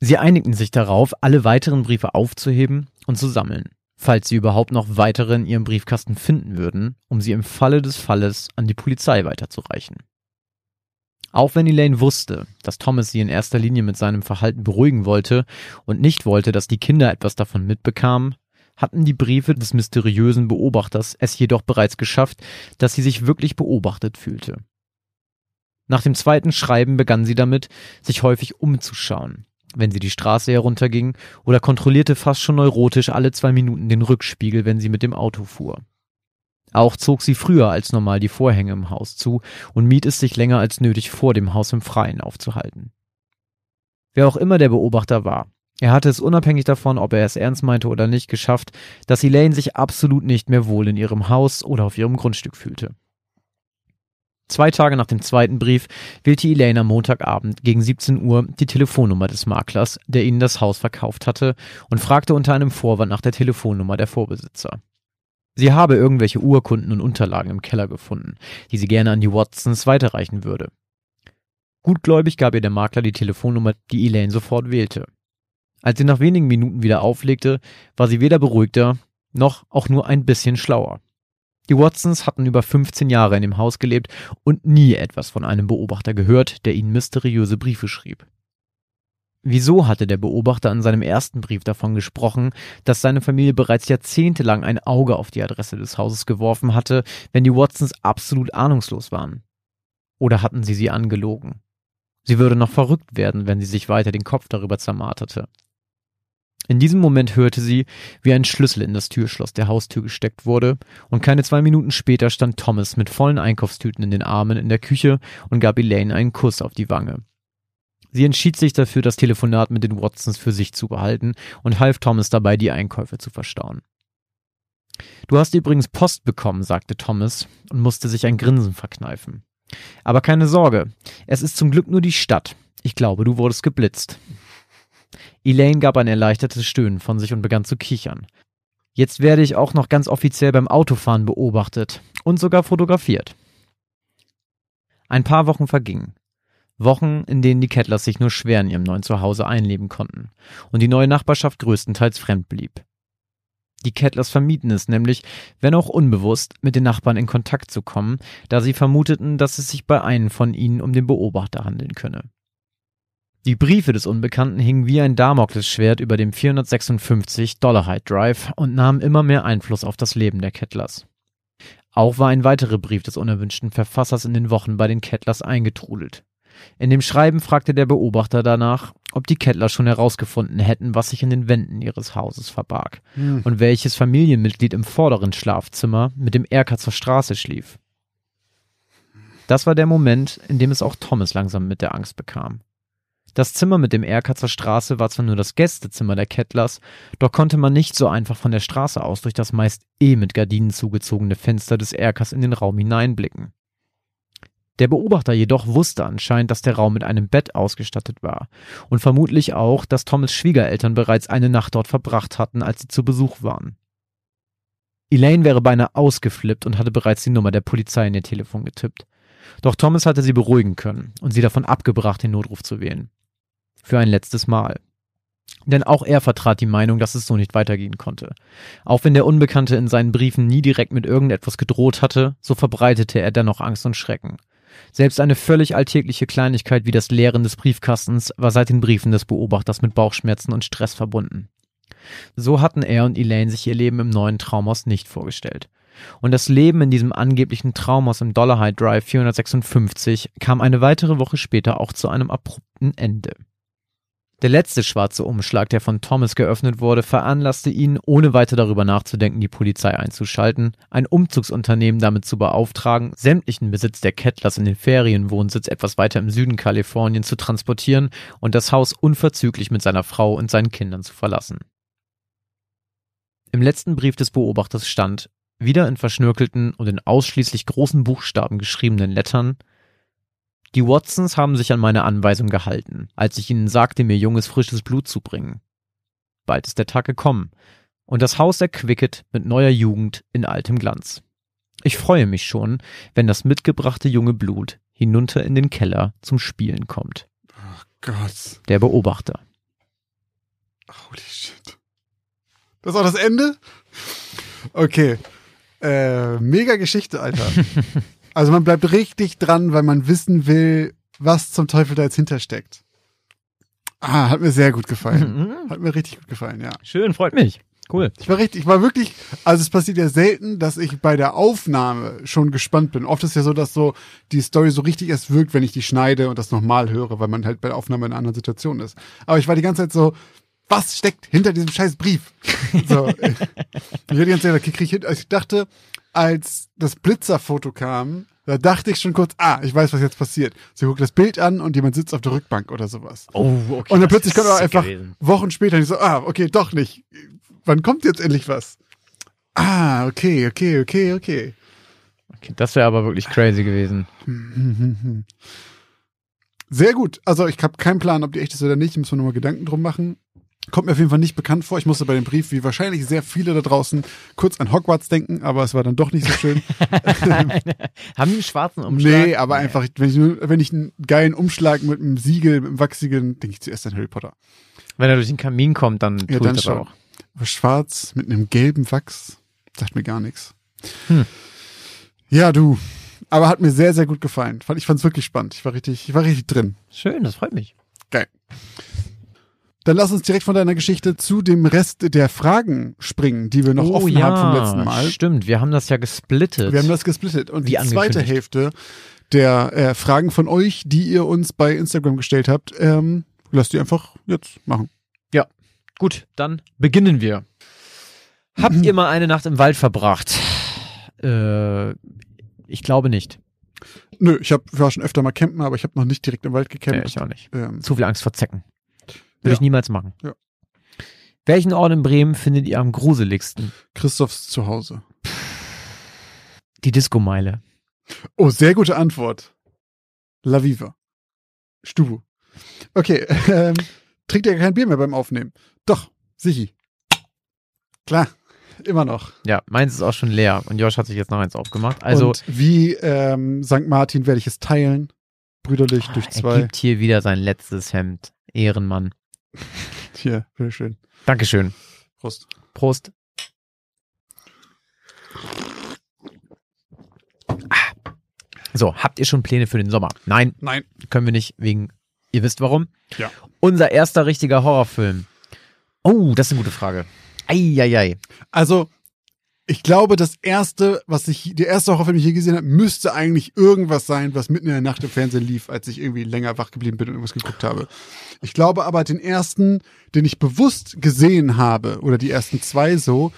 A: Sie einigten sich darauf, alle weiteren Briefe aufzuheben und zu sammeln, falls sie überhaupt noch weitere in ihrem Briefkasten finden würden, um sie im Falle des Falles an die Polizei weiterzureichen. Auch wenn Elaine wusste, dass Thomas sie in erster Linie mit seinem Verhalten beruhigen wollte und nicht wollte, dass die Kinder etwas davon mitbekamen, hatten die Briefe des mysteriösen Beobachters es jedoch bereits geschafft, dass sie sich wirklich beobachtet fühlte. Nach dem zweiten Schreiben begann sie damit, sich häufig umzuschauen, wenn sie die Straße herunterging, oder kontrollierte fast schon neurotisch alle zwei Minuten den Rückspiegel, wenn sie mit dem Auto fuhr. Auch zog sie früher als normal die Vorhänge im Haus zu und mied es sich länger als nötig vor dem Haus im Freien aufzuhalten. Wer auch immer der Beobachter war, er hatte es unabhängig davon, ob er es ernst meinte oder nicht, geschafft, dass Elaine sich absolut nicht mehr wohl in ihrem Haus oder auf ihrem Grundstück fühlte. Zwei Tage nach dem zweiten Brief wählte Elaine am Montagabend gegen 17 Uhr die Telefonnummer des Maklers, der ihnen das Haus verkauft hatte, und fragte unter einem Vorwand nach der Telefonnummer der Vorbesitzer. Sie habe irgendwelche Urkunden und Unterlagen im Keller gefunden, die sie gerne an die Watsons weiterreichen würde. Gutgläubig gab ihr der Makler die Telefonnummer, die Elaine sofort wählte. Als sie nach wenigen Minuten wieder auflegte, war sie weder beruhigter noch auch nur ein bisschen schlauer. Die Watsons hatten über 15 Jahre in dem Haus gelebt und nie etwas von einem Beobachter gehört, der ihnen mysteriöse Briefe schrieb. Wieso hatte der Beobachter in seinem ersten Brief davon gesprochen, dass seine Familie bereits jahrzehntelang ein Auge auf die Adresse des Hauses geworfen hatte, wenn die Watsons absolut ahnungslos waren? Oder hatten sie sie angelogen? Sie würde noch verrückt werden, wenn sie sich weiter den Kopf darüber zermarterte. In diesem Moment hörte sie, wie ein Schlüssel in das Türschloss der Haustür gesteckt wurde, und keine zwei Minuten später stand Thomas mit vollen Einkaufstüten in den Armen in der Küche und gab Elaine einen Kuss auf die Wange. Sie entschied sich dafür, das Telefonat mit den Watsons für sich zu behalten und half Thomas dabei, die Einkäufe zu verstauen. Du hast übrigens Post bekommen, sagte Thomas und musste sich ein Grinsen verkneifen. Aber keine Sorge, es ist zum Glück nur die Stadt. Ich glaube, du wurdest geblitzt. Elaine gab ein erleichtertes Stöhnen von sich und begann zu kichern. Jetzt werde ich auch noch ganz offiziell beim Autofahren beobachtet und sogar fotografiert. Ein paar Wochen vergingen. Wochen, in denen die Kettlers sich nur schwer in ihrem neuen Zuhause einleben konnten und die neue Nachbarschaft größtenteils fremd blieb. Die Kettlers vermieden es nämlich, wenn auch unbewusst, mit den Nachbarn in Kontakt zu kommen, da sie vermuteten, dass es sich bei einem von ihnen um den Beobachter handeln könne. Die Briefe des Unbekannten hingen wie ein Damoklesschwert über dem 456 Dollar High Drive und nahmen immer mehr Einfluss auf das Leben der Kettlers. Auch war ein weiterer Brief des unerwünschten Verfassers in den Wochen bei den Kettlers eingetrudelt. In dem Schreiben fragte der Beobachter danach, ob die Kettler schon herausgefunden hätten, was sich in den Wänden ihres Hauses verbarg hm. und welches Familienmitglied im vorderen Schlafzimmer mit dem Erker zur Straße schlief. Das war der Moment, in dem es auch Thomas langsam mit der Angst bekam. Das Zimmer mit dem Erker zur Straße war zwar nur das Gästezimmer der Kettlers, doch konnte man nicht so einfach von der Straße aus durch das meist eh mit Gardinen zugezogene Fenster des Erkers in den Raum hineinblicken. Der Beobachter jedoch wusste anscheinend, dass der Raum mit einem Bett ausgestattet war und vermutlich auch, dass Thomas Schwiegereltern bereits eine Nacht dort verbracht hatten, als sie zu Besuch waren. Elaine wäre beinahe ausgeflippt und hatte bereits die Nummer der Polizei in ihr Telefon getippt. Doch Thomas hatte sie beruhigen können und sie davon abgebracht, den Notruf zu wählen. Für ein letztes Mal. Denn auch er vertrat die Meinung, dass es so nicht weitergehen konnte. Auch wenn der Unbekannte in seinen Briefen nie direkt mit irgendetwas gedroht hatte, so verbreitete er dennoch Angst und Schrecken. Selbst eine völlig alltägliche Kleinigkeit wie das Leeren des Briefkastens war seit den Briefen des Beobachters mit Bauchschmerzen und Stress verbunden. So hatten er und Elaine sich ihr Leben im neuen Traumhaus nicht vorgestellt. Und das Leben in diesem angeblichen Traumhaus im Dollarhide Drive 456 kam eine weitere Woche später auch zu einem abrupten Ende. Der letzte schwarze Umschlag, der von Thomas geöffnet wurde, veranlasste ihn, ohne weiter darüber nachzudenken, die Polizei einzuschalten, ein Umzugsunternehmen damit zu beauftragen, sämtlichen Besitz der Kettlers in den Ferienwohnsitz etwas weiter im Süden Kalifornien zu transportieren und das Haus unverzüglich mit seiner Frau und seinen Kindern zu verlassen. Im letzten Brief des Beobachters stand, wieder in verschnörkelten und in ausschließlich großen Buchstaben geschriebenen Lettern, die Watsons haben sich an meine Anweisung gehalten, als ich ihnen sagte, mir junges, frisches Blut zu bringen. Bald ist der Tag gekommen und das Haus erquicket mit neuer Jugend in altem Glanz. Ich freue mich schon, wenn das mitgebrachte junge Blut hinunter in den Keller zum Spielen kommt.
B: Oh Gott.
A: Der Beobachter.
B: Holy shit. Das ist auch das Ende? Okay. Äh, mega Geschichte, Alter. also man bleibt richtig dran, weil man wissen will, was zum Teufel da jetzt hintersteckt. Ah, hat mir sehr gut gefallen. Hat mir richtig gut gefallen, ja.
A: Schön, freut mich. Cool.
B: Ich war richtig, ich war wirklich, also es passiert ja selten, dass ich bei der Aufnahme schon gespannt bin. Oft ist ja so, dass so die Story so richtig erst wirkt, wenn ich die schneide und das nochmal höre, weil man halt bei der Aufnahme in einer anderen Situation ist. Aber ich war die ganze Zeit so, was steckt hinter diesem scheiß Brief? So, ich die ganze Zeit, okay, krieg ich hin. Also ich dachte, als das Blitzerfoto kam, da dachte ich schon kurz, ah, ich weiß, was jetzt passiert. Sie guckt das Bild an und jemand sitzt auf der Rückbank oder sowas.
A: Oh, okay.
B: Und dann plötzlich kommt er einfach Wochen später und ich so, ah, okay, doch nicht. Wann kommt jetzt endlich was? Ah, okay, okay, okay, okay.
A: okay das wäre aber wirklich crazy gewesen.
B: Sehr gut. Also ich habe keinen Plan, ob die echt ist oder nicht. Müssen wir nochmal Gedanken drum machen. Kommt mir auf jeden Fall nicht bekannt vor. Ich musste bei dem Brief, wie wahrscheinlich sehr viele da draußen, kurz an Hogwarts denken, aber es war dann doch nicht so schön.
A: Haben die einen schwarzen Umschlag?
B: nee, aber einfach, wenn ich, nur, wenn ich einen geilen Umschlag mit einem Siegel, mit einem wachsigen, denke ich zuerst an Harry Potter.
A: Wenn er durch den Kamin kommt, dann tut
B: Ja, dann
A: das auch.
B: Aber schwarz mit einem gelben Wachs, sagt mir gar nichts.
A: Hm.
B: Ja, du. Aber hat mir sehr, sehr gut gefallen. Ich fand es wirklich spannend. Ich war richtig, ich war richtig drin.
A: Schön, das freut mich.
B: Geil. Dann lass uns direkt von deiner Geschichte zu dem Rest der Fragen springen, die wir noch offen haben vom letzten Mal.
A: Oh Stimmt, wir haben das ja gesplittet.
B: Wir haben das gesplittet. Und
A: Wie
B: die zweite. Hälfte der äh, Fragen von euch, die ihr uns bei Instagram gestellt habt, ähm, lasst die einfach jetzt machen.
A: Gut, dann beginnen wir. Habt ihr mal eine Nacht im Wald verbracht? Äh, ich glaube nicht.
B: Nö, ich hab, war schon öfter mal campen, aber ich habe noch nicht direkt im Wald
A: Nee,
B: gecampt.
A: ich auch nicht.
B: ähm,
A: Zu viel Angst vor Zecken. Würde
B: Ja.
A: ich niemals machen.
B: Ja.
A: Welchen Ort in Bremen findet ihr am gruseligsten?
B: Christophs Zuhause.
A: Die Disco-Meile.
B: Oh, sehr gute Antwort. La Viva. Stubu. Okay, ähm, trinkt ihr kein Bier mehr beim Aufnehmen? Doch, sichi. Klar, immer noch.
A: Ja, meins ist auch schon leer und Josh hat sich jetzt noch eins aufgemacht. Also,
B: Und wie ähm, St. Martin werde ich es teilen. Brüderlich durch
A: er
B: zwei.
A: gibt hier wieder sein letztes Hemd. Ehrenmann.
B: Hier, bitteschön.
A: Dankeschön.
B: Prost.
A: Prost. Ah. So, habt ihr schon Pläne für den Sommer? Nein,
B: Nein.
A: können wir nicht, wegen, ihr wisst warum.
B: Ja.
A: Unser erster richtiger Horrorfilm. Oh, das ist eine gute Frage. Eieiei.
B: Also, ich glaube, das erste, was ich, der erste Horrorfilm, den ich je gesehen habe, müsste eigentlich irgendwas sein, was mitten in der Nacht im Fernsehen lief, als ich irgendwie länger wach geblieben bin und irgendwas geguckt habe. Ich glaube aber, den ersten, den ich bewusst gesehen habe, oder die ersten zwei so,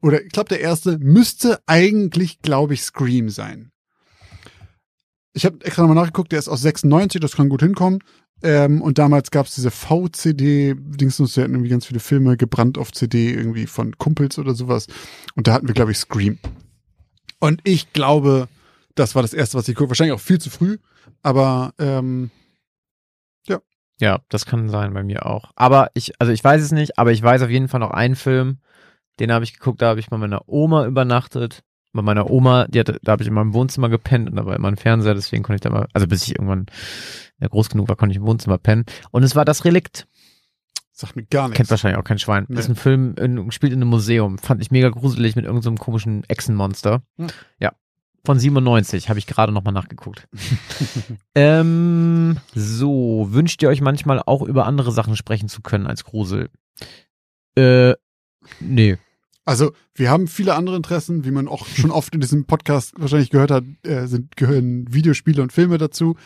B: oder ich glaube, der erste müsste eigentlich, glaube ich, Scream sein. Ich habe extra nochmal nachgeguckt, der ist aus 96, das kann gut hinkommen. Ähm, und damals gab es diese VCD-Dingsens, wir hatten irgendwie ganz viele Filme gebrannt auf CD, irgendwie von Kumpels oder sowas. Und da hatten wir, glaube ich, Scream. Und ich glaube, das war das erste, was ich gucke. Wahrscheinlich auch viel zu früh, aber ähm,
A: Ja, das kann sein bei mir auch. Aber ich, also ich weiß es nicht, aber ich weiß auf jeden Fall noch einen Film, den habe ich geguckt, da habe ich bei meiner Oma übernachtet. Bei meiner Oma, die hatte, da habe ich in meinem Wohnzimmer gepennt und da war immer ein Fernseher, deswegen konnte ich da mal, also bis ich irgendwann groß genug war, konnte ich im Wohnzimmer pennen. Und es war das Relikt.
B: sagt mir gar
A: Kennt
B: nichts.
A: wahrscheinlich auch kein Schwein.
B: Nee.
A: Ist ein Film, in, spielt in einem Museum. Fand ich mega gruselig mit irgendeinem komischen Echsenmonster.
B: Hm.
A: Ja. Von 97, habe ich gerade nochmal nachgeguckt. ähm, so, wünscht ihr euch manchmal auch über andere Sachen sprechen zu können als Grusel? Äh, nee.
B: Also, wir haben viele andere Interessen, wie man auch schon oft in diesem Podcast wahrscheinlich gehört hat, äh, sind, gehören Videospiele und Filme dazu.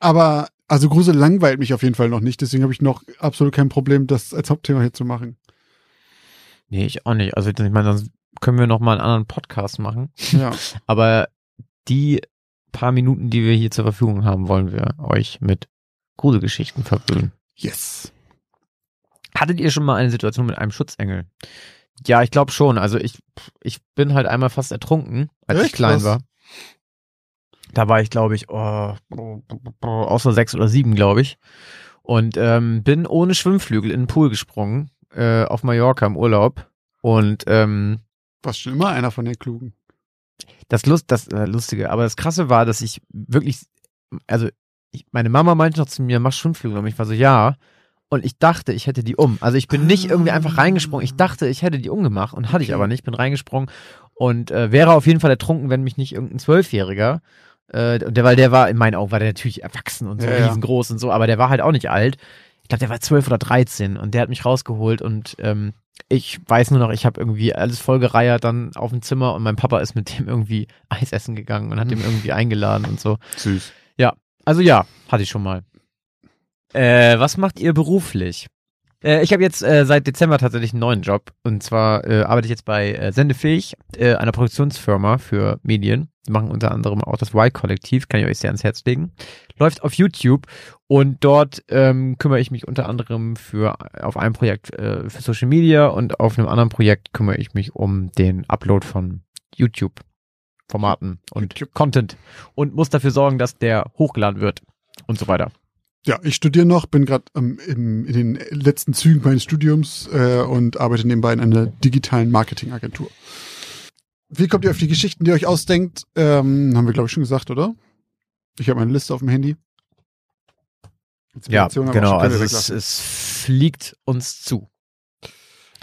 B: Aber, also Grusel langweilt mich auf jeden Fall noch nicht, deswegen habe ich noch absolut kein Problem, das als Hauptthema hier zu machen.
A: Nee, ich auch nicht. Also, ich meine, sonst können wir nochmal einen anderen Podcast machen.
B: Ja.
A: Aber die paar Minuten, die wir hier zur Verfügung haben, wollen wir euch mit Gruselgeschichten verwöhnen.
B: Yes.
A: Hattet ihr schon mal eine Situation mit einem Schutzengel? Ja, ich glaube schon. Also ich, ich bin halt einmal fast ertrunken, als ich
B: Echt?
A: klein
B: Was?
A: war. Da war ich, glaube ich, oh, außer sechs oder sieben, glaube ich. Und ähm, bin ohne Schwimmflügel in den Pool gesprungen, äh, auf Mallorca im Urlaub. Und ähm,
B: Warst schon immer einer von den Klugen.
A: das Lust, das äh, Lustige, aber das Krasse war, dass ich wirklich, also ich, meine Mama meinte noch zu mir, mach Schwimmflügel. Und ich war so, ja. Und ich dachte, ich hätte die um. Also ich bin nicht irgendwie einfach reingesprungen. Ich dachte, ich hätte die umgemacht und hatte ich aber nicht. Bin reingesprungen und äh, wäre auf jeden Fall ertrunken, wenn mich nicht irgendein Zwölfjähriger, äh, und der, weil der war, in meinen Augen war der natürlich erwachsen und so
B: Ja, ja.
A: riesengroß und so, aber der war halt auch nicht alt. Ich glaube, der war zwölf oder dreizehn und der hat mich rausgeholt und ähm, ich weiß nur noch, ich habe irgendwie alles vollgereiert dann auf dem Zimmer und mein Papa ist mit dem irgendwie Eis essen gegangen und hat dem irgendwie eingeladen und so.
B: Süß.
A: Also ja, hatte ich schon mal. Äh, was macht ihr beruflich? Äh, ich habe jetzt äh, seit Dezember tatsächlich einen neuen Job. Und zwar äh, arbeite ich jetzt bei äh, Sendefähig, äh, einer Produktionsfirma für Medien. Die machen unter anderem auch das Y-Kollektiv, kann ich euch sehr ans Herz legen. Läuft auf YouTube und dort ähm, kümmere ich mich unter anderem für auf einem Projekt äh, für Social Media und auf einem anderen Projekt kümmere ich mich um den Upload von YouTube. Formaten und
B: YouTube.
A: Content und muss dafür sorgen, dass der hochgeladen wird und so weiter.
B: Ja, ich studiere noch, bin gerade ähm, im- in den letzten Zügen meines Studiums äh, und arbeite nebenbei in einer digitalen Marketingagentur. Wie kommt ihr auf die Geschichten, die ihr euch ausdenkt? Ähm, haben wir, glaube ich, schon gesagt, oder? Ich habe meine Liste auf dem Handy.
A: Ja, genau. Also es, es fliegt uns zu.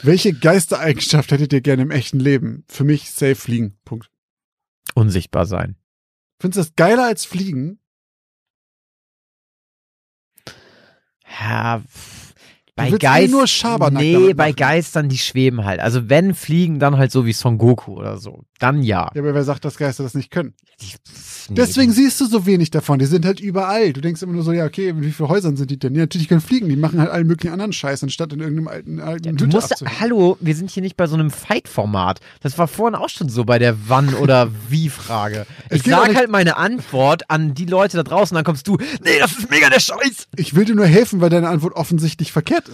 B: Welche Geistereigenschaft hättet ihr gerne im echten Leben? Für mich safe fliegen. Punkt.
A: Unsichtbar sein.
B: Findest du das geiler als fliegen?
A: Ja, pff, bei
B: eh
A: Geist,
B: nur Schabernack
A: nee, bei. Geistern, die schweben halt. Also wenn fliegen, dann halt so wie Son Goku oder so. Dann ja.
B: Ja, aber wer sagt, dass Geister das nicht können?
A: Die- pff, nee,
B: Deswegen siehst du so wenig davon. Die sind halt überall. Du denkst immer nur so, ja, okay, in wie vielen Häusern sind die denn? Ja, natürlich können fliegen. Die machen halt allen möglichen anderen Scheiß, anstatt in irgendeinem alten, alten
A: Du
B: Hütte
A: musst,
B: abzuhängen.
A: hallo, wir sind hier nicht bei so einem Fight-Format. Das war vorhin auch schon so bei der Wann- oder Wie-Frage. Ich sag halt meine Antwort an die Leute da draußen, dann kommst du, nee, das ist mega der Scheiß.
B: Ich will dir nur helfen, weil deine Antwort offensichtlich verkehrt ist.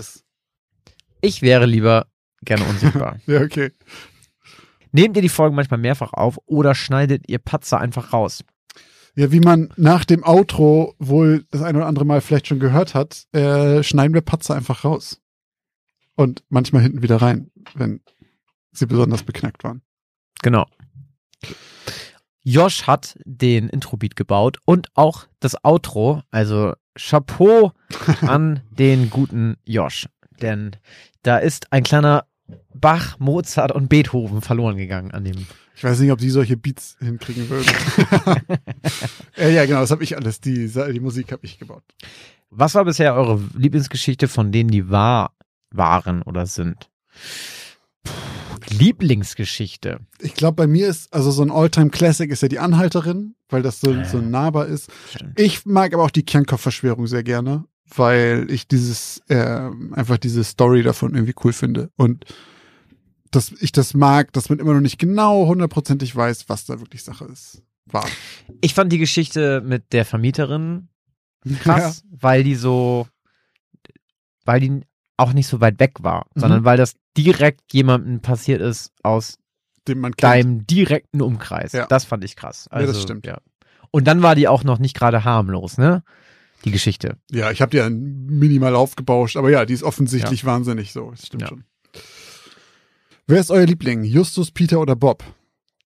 A: Ich wäre lieber gerne unsichtbar.
B: Ja, okay.
A: Nehmt ihr die Folgen manchmal mehrfach auf oder schneidet ihr Patzer einfach raus?
B: Ja, wie man nach dem Outro wohl das ein oder andere Mal vielleicht schon gehört hat, äh, schneiden wir Patzer einfach raus. Und manchmal hinten wieder rein, wenn sie besonders beknackt waren.
A: Genau. Josh hat den Intro-Beat gebaut und auch das Outro. Also Chapeau an den guten Josh. Denn da ist ein kleiner Bach, Mozart und Beethoven verloren gegangen an dem.
B: Ich weiß nicht, ob die solche Beats hinkriegen würden. äh, ja, genau, das habe ich alles. Die, die Musik habe ich gebaut.
A: Was war bisher eure Lieblingsgeschichte von denen, die wahr waren oder sind? Puh, Lieblingsgeschichte.
B: Ich glaube, bei mir ist, also so ein All-Time-Classic ist ja die Anhalterin, weil das so, so nahbar ist.
A: Stimmt.
B: Ich mag aber auch die Kernkopf-Verschwörung sehr gerne, weil ich dieses, äh, einfach diese Story davon irgendwie cool finde. Und dass ich das mag, dass man immer noch nicht genau hundertprozentig weiß, was da wirklich Sache ist. War.
A: Ich fand die Geschichte mit der Vermieterin krass, weil die so, weil die auch nicht so weit weg war,
B: Mhm.
A: sondern weil das direkt jemandem passiert ist aus
B: den man kennt.
A: deinem direkten Umkreis.
B: Ja.
A: Das fand ich krass. Also,
B: das stimmt.
A: Ja. Und dann war die auch noch nicht gerade harmlos, ne? Die Geschichte.
B: Ja, ich habe die ja minimal aufgebauscht, aber ja, die ist offensichtlich wahnsinnig so. Das stimmt
A: Ja.
B: schon. Wer ist euer Liebling? Justus, Peter oder Bob?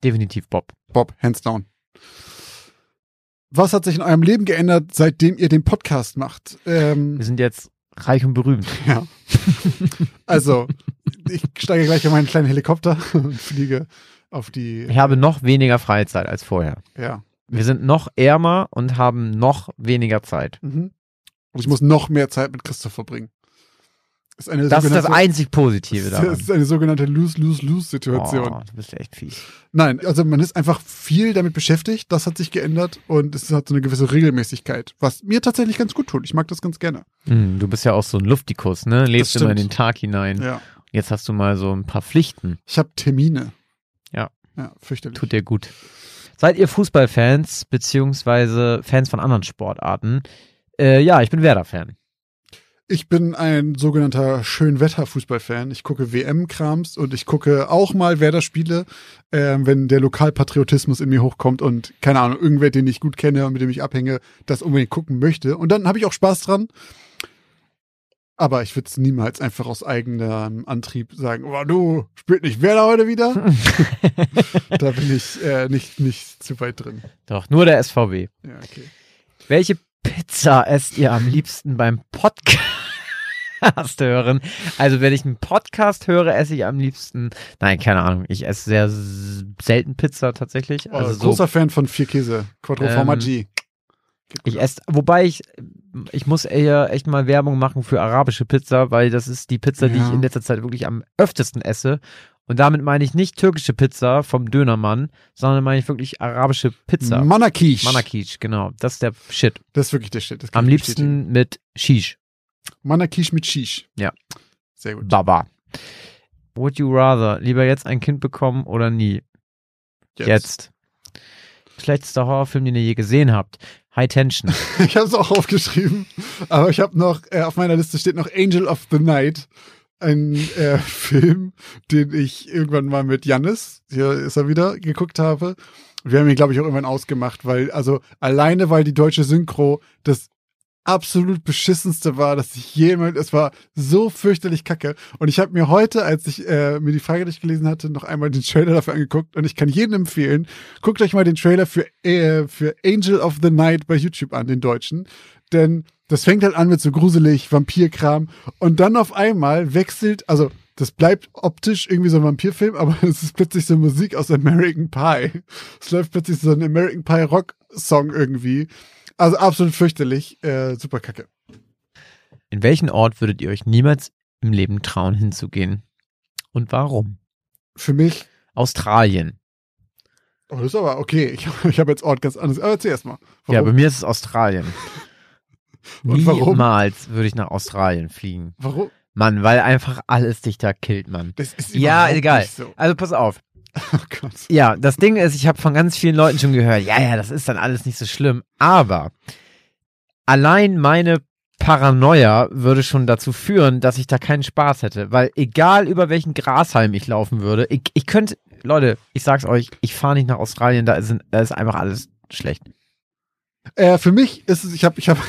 A: Definitiv Bob.
B: Bob, hands down. Was hat sich in eurem Leben geändert, seitdem ihr den Podcast macht? Ähm,
A: Wir sind jetzt reich und berühmt.
B: ja. Also, ich steige gleich in meinen kleinen Helikopter und fliege auf die.
A: Ich habe noch weniger Freizeit als vorher.
B: Ja.
A: Wir sind noch ärmer und haben noch weniger Zeit.
B: Mhm. Und ich muss noch mehr Zeit mit Christoph verbringen. Ist eine
A: Das ist das einzig Positive
B: Das
A: daran.
B: ist eine sogenannte Lose-Lose-Lose-Situation.
A: Oh, du bist echt fies.
B: Nein, also man ist einfach viel damit beschäftigt, das hat sich geändert und es hat so eine gewisse Regelmäßigkeit, was mir tatsächlich ganz gut tut. Ich mag das ganz gerne.
A: Hm, du bist ja auch so ein Luftikus, ne? Lebst
B: Das
A: immer in den. Tag hinein.
B: Ja.
A: Jetzt hast du mal so ein paar Pflichten.
B: Ich habe Termine.
A: Ja.
B: Ja, fürchterlich.
A: Tut dir gut. Seid ihr Fußballfans beziehungsweise Fans von anderen Sportarten? Äh, ja, ich bin Werder-Fan.
B: Ich bin ein sogenannter Schönwetter-Fußballfan. Ich gucke WM-Krams und ich gucke auch mal Werder-Spiele, ähm, wenn der Lokalpatriotismus in mir hochkommt und, keine Ahnung, irgendwer, den ich gut kenne und mit dem ich abhänge, das unbedingt gucken möchte. Und dann habe ich auch Spaß dran. Aber ich würde es niemals einfach aus eigenem Antrieb sagen, oh du, spielt nicht Werder heute wieder? da bin ich äh, nicht, nicht zu weit drin.
A: Doch, nur der SVW.
B: Ja, okay.
A: Welche Pizza esst ihr am liebsten beim Podcast hören? Also, wenn ich einen Podcast höre, esse ich am liebsten. Nein, keine Ahnung. Ich esse sehr selten Pizza tatsächlich.
B: Also
A: Also so
B: großer Fan von Vier Käse, Quattro
A: Ähm,
B: gut
A: Ich esse, wobei ich, ich muss eher echt mal Werbung machen für arabische Pizza, weil das ist die Pizza, die
B: Ja.
A: ich in letzter Zeit wirklich am öftesten esse. Und damit meine ich nicht türkische Pizza vom Dönermann, sondern meine ich wirklich arabische Pizza.
B: Manakish.
A: Manakish, genau. Das ist der Shit.
B: Das ist wirklich der Shit.
A: Am liebsten mit Shish.
B: Manakish mit Shish.
A: Ja.
B: Sehr gut.
A: Baba. Would you rather lieber jetzt ein Kind bekommen oder nie? Jetzt. Schlechtester Horrorfilm, den ihr je gesehen habt. High Tension.
B: Ich habe es auch aufgeschrieben, aber ich habe noch, äh, auf meiner Liste steht noch Angel of the Night. Ein äh, Film, den ich irgendwann mal mit Jannis, hier ist er wieder, geguckt habe. Wir haben ihn, glaube ich, auch irgendwann ausgemacht, weil, also alleine, weil die deutsche Synchro das absolut beschissenste war, dass ich jemals, es war so fürchterlich kacke. Und ich habe mir heute, als ich äh, mir die Frage durchgelesen hatte, noch einmal den Trailer dafür angeguckt und ich kann jedem empfehlen, guckt euch mal den Trailer für, äh, für Angel of the Night bei YouTube an, den deutschen. Denn das fängt halt an mit so gruselig Vampirkram und dann auf einmal wechselt, also das bleibt optisch irgendwie so ein Vampirfilm, aber es ist plötzlich so Musik aus American Pie. Es läuft plötzlich so ein American Pie Rock Song irgendwie. Also absolut fürchterlich, äh, super kacke.
A: In welchen Ort würdet ihr euch niemals im Leben trauen, hinzugehen? Und warum?
B: Für mich,
A: Australien.
B: oh, das ist aber okay. Ich, ich habe jetzt Ort ganz anderes. Aber erzähl erst mal.
A: Ja, bei
B: Warum?
A: mir ist es Australien.
B: Und warum?
A: Niemals würde ich nach Australien fliegen.
B: Warum?
A: Mann, weil einfach alles dich da killt, Mann.
B: Das ist
A: Ja, egal.
B: So.
A: Also pass auf.
B: Oh Gott.
A: Ja, das Ding ist, ich habe von ganz vielen Leuten schon gehört, ja, ja, das ist dann alles nicht so schlimm. Aber allein meine Paranoia würde schon dazu führen, dass ich da keinen Spaß hätte. Weil egal über welchen Grashalm ich laufen würde, ich, ich könnte, Leute, ich sag's euch, ich fahre nicht nach Australien, da ist, da ist einfach alles schlecht.
B: Äh, für mich ist es, ich habe, ich habe,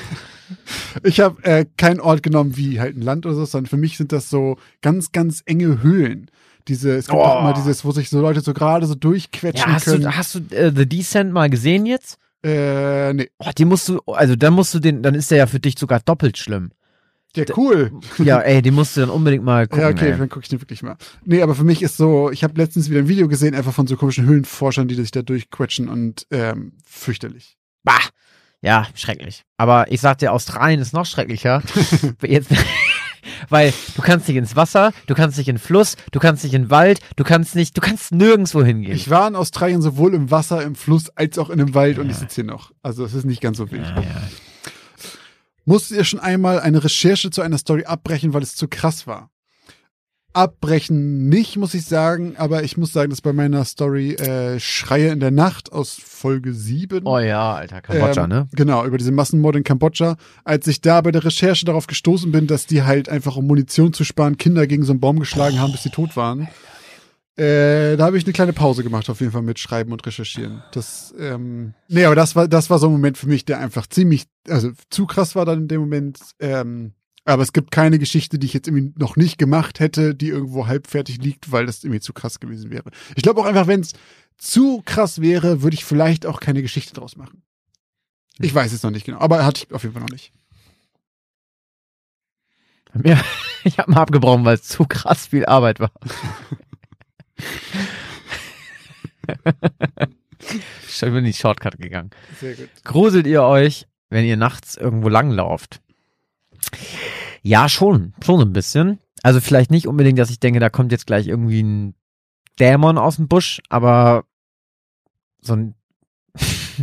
B: ich habe äh, keinen Ort genommen wie halt ein Land oder so, sondern für mich sind das so ganz, ganz enge Höhlen. Diese, es gibt
A: Oh.
B: auch immer dieses, wo sich so Leute so gerade so durchquetschen
A: Ja, hast
B: können.
A: du, hast du äh, The Descent mal gesehen jetzt?
B: äh, nee.
A: Oh, den musst du, also dann musst du den, dann ist der ja für dich sogar doppelt schlimm.
B: Ja, cool.
A: Ja, ey, den musst du dann unbedingt mal gucken.
B: ja, okay,
A: ey.
B: dann gucke ich den wirklich mal. Nee, aber für mich ist so, ich habe letztens wieder ein Video gesehen, einfach von so komischen Höhlenforschern, die sich da durchquetschen und ähm, fürchterlich.
A: Bah. Ja, schrecklich. Aber ich sag dir, Australien ist noch schrecklicher. Jetzt, weil du kannst nicht ins Wasser, du kannst nicht in den Fluss, du kannst nicht in den Wald, du kannst nicht, du kannst nirgendwo hingehen.
B: Ich war in Australien sowohl im Wasser, im Fluss, als auch in dem Wald und ich sitze hier noch. Also es ist nicht ganz so wild.
A: ja, ja.
B: Musstet ihr schon einmal eine Recherche zu einer Story abbrechen, weil es zu krass war? Abbrechen nicht, muss ich sagen, aber ich muss sagen, dass bei meiner Story äh, Schreie in der Nacht aus Folge 7.
A: Oh ja, Alter, Kambodscha,
B: ähm,
A: ne?
B: Genau, über diese Massenmorde in Kambodscha. Als ich da bei der Recherche darauf gestoßen bin, dass die halt einfach, um Munition zu sparen, Kinder gegen so einen Baum geschlagen haben, bis sie tot waren. Äh, da habe ich eine kleine Pause gemacht, auf jeden Fall mit Schreiben und Recherchieren. Das, ähm, nee, aber das war, das war so ein Moment für mich, der einfach ziemlich, also zu krass war dann in dem Moment. Ähm, aber es gibt keine Geschichte, die ich jetzt irgendwie noch nicht gemacht hätte, die irgendwo halbfertig liegt, weil das irgendwie zu krass gewesen wäre. Ich glaube auch einfach, wenn es zu krass wäre, würde ich vielleicht auch keine Geschichte draus machen. Ich weiß es noch nicht genau, aber hatte ich auf jeden Fall noch nicht.
A: Ja, ich habe mal abgebrochen, weil es zu krass viel Arbeit war. ich bin in die Shortcut gegangen.
B: Sehr gut.
A: Gruselt ihr euch, wenn ihr nachts irgendwo langlauft? Ja, schon. Schon ein bisschen. Also vielleicht nicht unbedingt, dass ich denke, da kommt jetzt gleich irgendwie ein Dämon aus dem Busch, aber so ein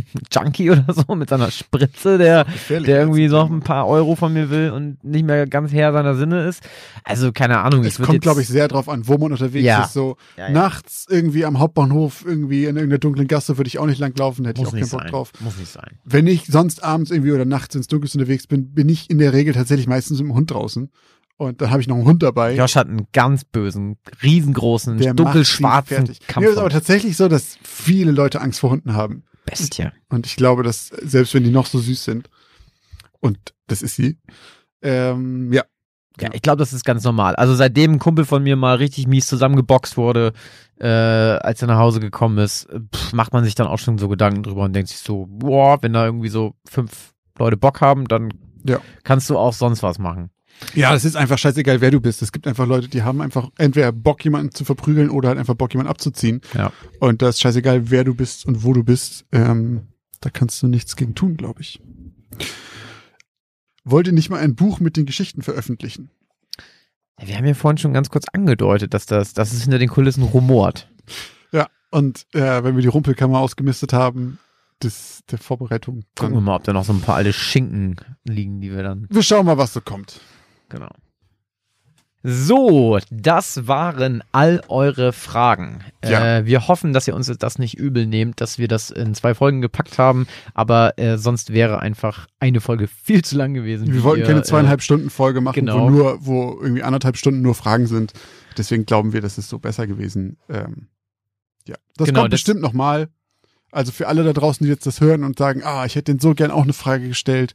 A: Junkie oder so mit seiner Spritze, der, der irgendwie noch ein paar Euro von mir will und nicht mehr ganz Herr seiner Sinne ist. Also keine Ahnung.
B: Es kommt, glaube ich, sehr drauf an, wo man unterwegs
A: Ja.
B: ist. So
A: Ja, ja.
B: nachts irgendwie am Hauptbahnhof, irgendwie in irgendeiner dunklen Gasse würde ich auch nicht langlaufen, hätte
A: muss
B: ich auch keinen Bock
A: sein.
B: drauf.
A: Muss nicht sein.
B: Wenn ich sonst abends irgendwie oder nachts ins Dunkelste unterwegs bin, bin ich in der Regel tatsächlich meistens mit dem Hund draußen. Und dann habe ich noch einen Hund dabei.
A: Josh hat einen ganz bösen, riesengroßen,
B: der
A: dunkelschwarzen. Kampf.
B: Nee, ist aber tatsächlich so, dass viele Leute Angst vor Hunden haben.
A: Bestie.
B: Und ich glaube, dass selbst wenn die noch so süß sind, und das ist sie, ähm, ja,
A: Ja, ich glaube, das ist ganz normal. Also seitdem ein Kumpel von mir mal richtig mies zusammengeboxt wurde, äh, als er nach Hause gekommen ist, pff, macht man sich dann auch schon so Gedanken drüber und denkt sich so, boah, wenn da irgendwie so fünf Leute Bock haben, dann
B: Ja.
A: kannst du auch sonst was machen.
B: Ja, es ist einfach scheißegal, wer du bist. Es gibt einfach Leute, die haben einfach entweder Bock, jemanden zu verprügeln oder halt einfach Bock, jemanden abzuziehen.
A: Ja.
B: Und das ist scheißegal, wer du bist und wo du bist. Ähm, da kannst du nichts gegen tun, glaube ich. Wollt ihr nicht mal ein Buch mit den Geschichten veröffentlichen?
A: Wir haben ja vorhin schon ganz kurz angedeutet, dass das, dass es hinter den Kulissen rumort.
B: Ja, und äh, wenn wir die Rumpelkammer ausgemistet haben, das, der Vorbereitung,
A: Gucken wir mal, ob da noch so ein paar alte Schinken liegen, die wir dann
B: wir schauen mal, was so kommt.
A: Genau. So, das waren all eure Fragen.
B: Ja.
A: Äh, wir hoffen, dass ihr uns das nicht übel nehmt, dass wir das in zwei Folgen gepackt haben, aber äh, sonst wäre einfach eine Folge viel zu lang gewesen.
B: Wir wollten
A: ihr,
B: keine
A: äh,
B: zweieinhalb Stunden Folge machen,
A: genau.
B: wo nur, wo irgendwie anderthalb Stunden nur Fragen sind. Deswegen glauben wir, das ist so besser gewesen. Ähm, ja, das
A: Genau,
B: kommt
A: das-
B: bestimmt noch mal. Also für alle da draußen, die jetzt das hören und sagen, ah, ich hätte denen so gern auch eine Frage gestellt,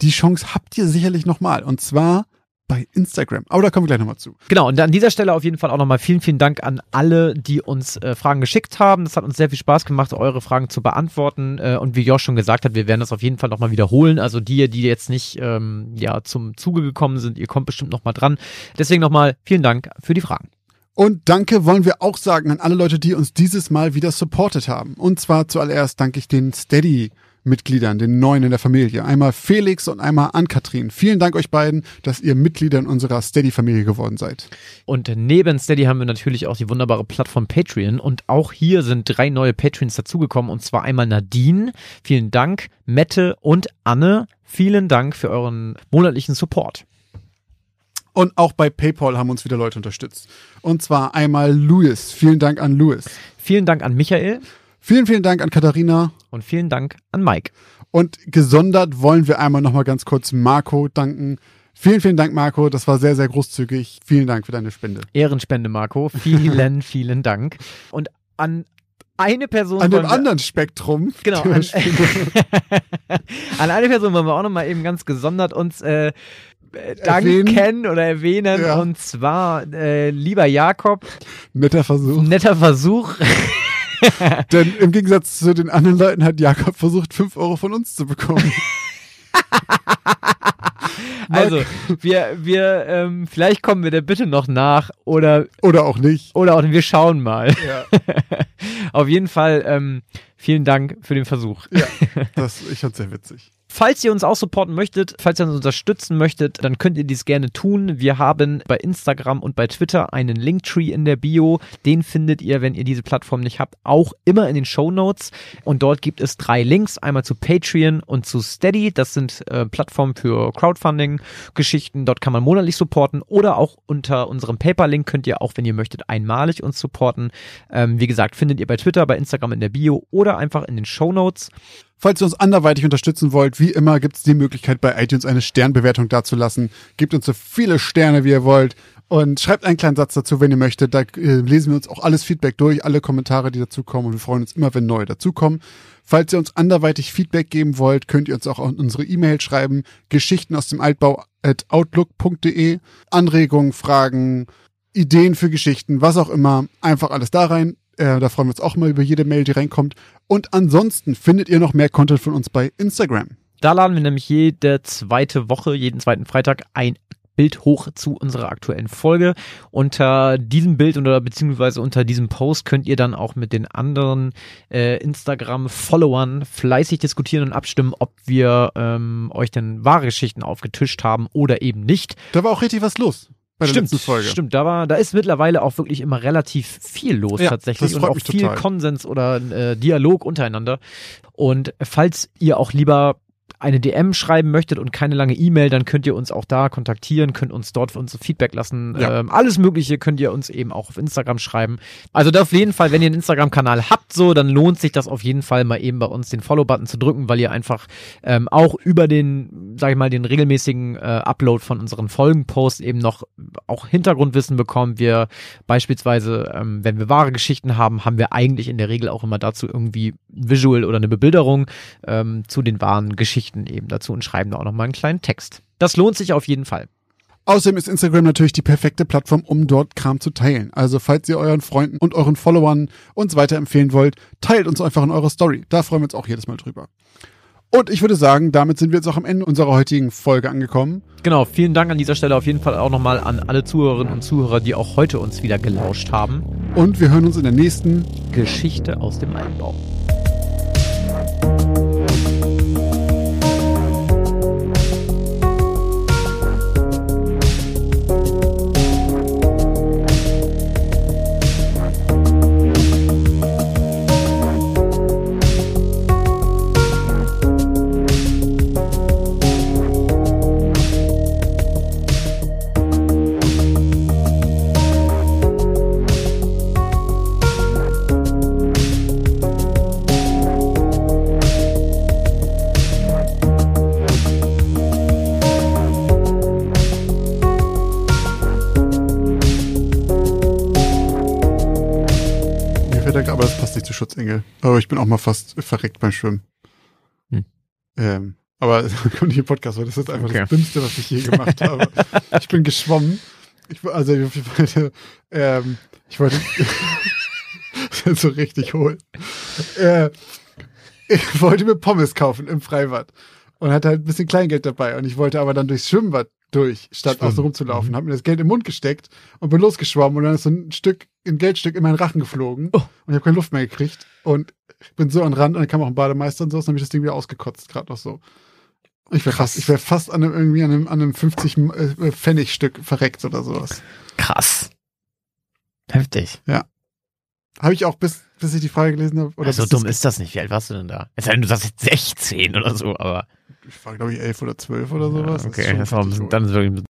B: die Chance habt ihr sicherlich noch mal. Und zwar bei Instagram. Aber da kommen wir gleich nochmal zu.
A: Genau, und an dieser Stelle auf jeden Fall auch nochmal vielen, vielen Dank an alle, die uns äh, Fragen geschickt haben. Das hat uns sehr viel Spaß gemacht, eure Fragen zu beantworten. Äh, und wie Josh schon gesagt hat, wir werden das auf jeden Fall nochmal wiederholen. Also die, die jetzt nicht ähm, ja, zum Zuge gekommen sind, ihr kommt bestimmt nochmal dran. Deswegen nochmal vielen Dank für die Fragen.
B: Und danke wollen wir auch sagen an alle Leute, die uns dieses Mal wieder supportet haben. Und zwar zuallererst danke ich den Steady-Mitgliedern, den neuen in der Familie. Einmal Felix und einmal Ann-Kathrin. Vielen Dank euch beiden, dass ihr Mitglieder in unserer Steady-Familie geworden seid.
A: Und neben Steady haben wir natürlich auch die wunderbare Plattform Patreon. Und auch hier sind drei neue Patreons dazugekommen. Und zwar einmal Nadine, vielen Dank, Mette und Anne, vielen Dank für euren monatlichen Support.
B: Und auch bei PayPal haben uns wieder Leute unterstützt. Und zwar einmal Louis. Vielen Dank an Louis.
A: Vielen Dank an Michael
B: Vielen, vielen Dank an Katharina.
A: und vielen Dank an Mike.
B: Und gesondert wollen wir einmal nochmal ganz kurz Marco danken. Vielen, vielen Dank, Marco. Das war sehr, sehr großzügig. Vielen Dank für deine Spende.
A: Ehrenspende, Marco. Vielen, vielen Dank. Und an eine Person.
B: An dem anderen Spektrum.
A: Genau. An, an eine Person wollen wir auch nochmal eben ganz gesondert uns äh, danken
B: Erwähnen.
A: oder erwähnen.
B: Ja.
A: Und zwar, äh, lieber Jakob,
B: Netter Versuch.
A: netter Versuch.
B: Denn im Gegensatz zu den anderen Leuten hat Jakob versucht, 5 Euro von uns zu bekommen.
A: Also, wir, wir, ähm, vielleicht kommen wir der Bitte noch nach oder,
B: Oder auch nicht.
A: oder auch, wir schauen mal.
B: Ja,
A: Auf jeden Fall, ähm, vielen Dank für den Versuch.
B: ja das, ich fand's sehr witzig.
A: Falls ihr uns auch supporten möchtet, falls ihr uns unterstützen möchtet, dann könnt ihr dies gerne tun. Wir haben bei Instagram und bei Twitter einen Linktree in der Bio. Den findet ihr, wenn ihr diese Plattform nicht habt, auch immer in den Show Notes. Und dort gibt es drei Links. Einmal zu Patreon und zu Steady. Das sind äh, Plattformen für Crowdfunding-Geschichten. Dort kann man monatlich supporten. Oder auch unter unserem Paper-Link könnt ihr auch, wenn ihr möchtet, einmalig uns supporten. Ähm, wie gesagt, findet ihr bei Twitter, bei Instagram in der Bio oder einfach in den Show Notes.
B: Falls ihr uns anderweitig unterstützen wollt, wie immer gibt's die Möglichkeit, bei iTunes eine Sternbewertung dazulassen. Gebt uns so viele Sterne, wie ihr wollt. Und schreibt einen kleinen Satz dazu, wenn ihr möchtet. Da äh, lesen wir uns auch alles Feedback durch, alle Kommentare, die dazukommen. Und wir freuen uns immer, wenn neue dazukommen. Falls ihr uns anderweitig Feedback geben wollt, könnt ihr uns auch an unsere E-Mail schreiben. Geschichten aus dem Altbau at outlook.de. Anregungen, Fragen, Ideen für Geschichten, was auch immer. Einfach alles da rein. Äh, da freuen wir uns auch mal über jede Mail, die reinkommt. Und ansonsten findet ihr noch mehr Content von uns bei Instagram.
A: Da laden wir nämlich jede zweite Woche, jeden zweiten Freitag ein Bild hoch zu unserer aktuellen Folge. Unter diesem Bild oder beziehungsweise unter diesem Post könnt ihr dann auch mit den anderen äh, Instagram-Followern fleißig diskutieren und abstimmen, ob wir ähm, euch denn wahre Geschichten aufgetischt haben oder eben nicht.
B: Da war auch richtig was los. Bei der
A: stimmt,
B: letzten Folge.
A: stimmt. Da war, da ist mittlerweile auch wirklich immer relativ viel los
B: Ja,
A: tatsächlich und auch viel
B: total.
A: Konsens oder äh, Dialog untereinander. Und falls ihr auch lieber eine DM schreiben möchtet und keine lange E-Mail, dann könnt ihr uns auch da kontaktieren, könnt uns dort für uns Feedback lassen.
B: Ja.
A: Ähm, alles Mögliche könnt ihr uns eben auch auf Instagram schreiben. Also da auf jeden Fall, wenn ihr einen Instagram-Kanal habt, so, dann lohnt sich das auf jeden Fall mal eben bei uns den Follow-Button zu drücken, weil ihr einfach ähm, auch über den, sag ich mal, den regelmäßigen äh, Upload von unseren Folgenposts eben noch auch Hintergrundwissen bekommen. Wir beispielsweise, ähm, wenn wir wahre Geschichten haben, haben wir eigentlich in der Regel auch immer dazu irgendwie ein Visual oder eine Bebilderung ähm, zu den wahren Geschichten eben dazu und schreiben da auch nochmal einen kleinen Text. Das lohnt sich auf jeden Fall.
B: Außerdem ist Instagram natürlich die perfekte Plattform, um dort Kram zu teilen. Also falls ihr euren Freunden und euren Followern uns weiterempfehlen wollt, teilt uns einfach in eurer Story. Da freuen wir uns auch jedes Mal drüber. Und ich würde sagen, damit sind wir jetzt auch am Ende unserer heutigen Folge angekommen.
A: Genau, vielen Dank an dieser Stelle auf jeden Fall auch nochmal an alle Zuhörerinnen und Zuhörer, die auch heute uns wieder gelauscht haben.
B: Und wir hören uns in der nächsten
A: Geschichte aus dem Einbau.
B: Aber ich bin auch mal fast verreckt beim Schwimmen.
A: Hm.
B: Ähm, aber kommt nicht im Podcast, weil das ist einfach
A: Okay.
B: das Dümmste, was ich je gemacht habe. ich bin geschwommen. Ich, also ich wollte, ähm, ich wollte so richtig hohl. Äh, ich wollte mir Pommes kaufen im Freibad und hatte halt ein bisschen Kleingeld dabei und ich wollte aber dann durchs Schwimmbad durch, statt
A: Schwimmen.
B: außen rumzulaufen, habe mir das Geld im Mund gesteckt und bin losgeschwommen und dann ist so ein Stück, ein Geldstück in meinen Rachen geflogen
A: Oh.
B: und ich habe keine Luft mehr gekriegt und bin so an den Rand und dann kam auch ein Bademeister und so, und dann habe ich das Ding wieder ausgekotzt, gerade noch so. Ich wäre fast, ich wäre fast an einem, irgendwie an einem, an einem 50 äh, Pfennigstück verreckt oder sowas.
A: Krass. Heftig.
B: Habe ich auch bis, bis ich die Frage gelesen habe. Oder
A: so
B: bis
A: dumm
B: das-
A: ist das nicht. Wie alt warst du denn da? Es sei denn, du sagst jetzt 16 oder so, aber.
B: Ich war, glaube ich, elf oder zwölf oder sowas. Das ist
A: okay, das war ein
B: richtig
A: bisschen, dann ist wirklich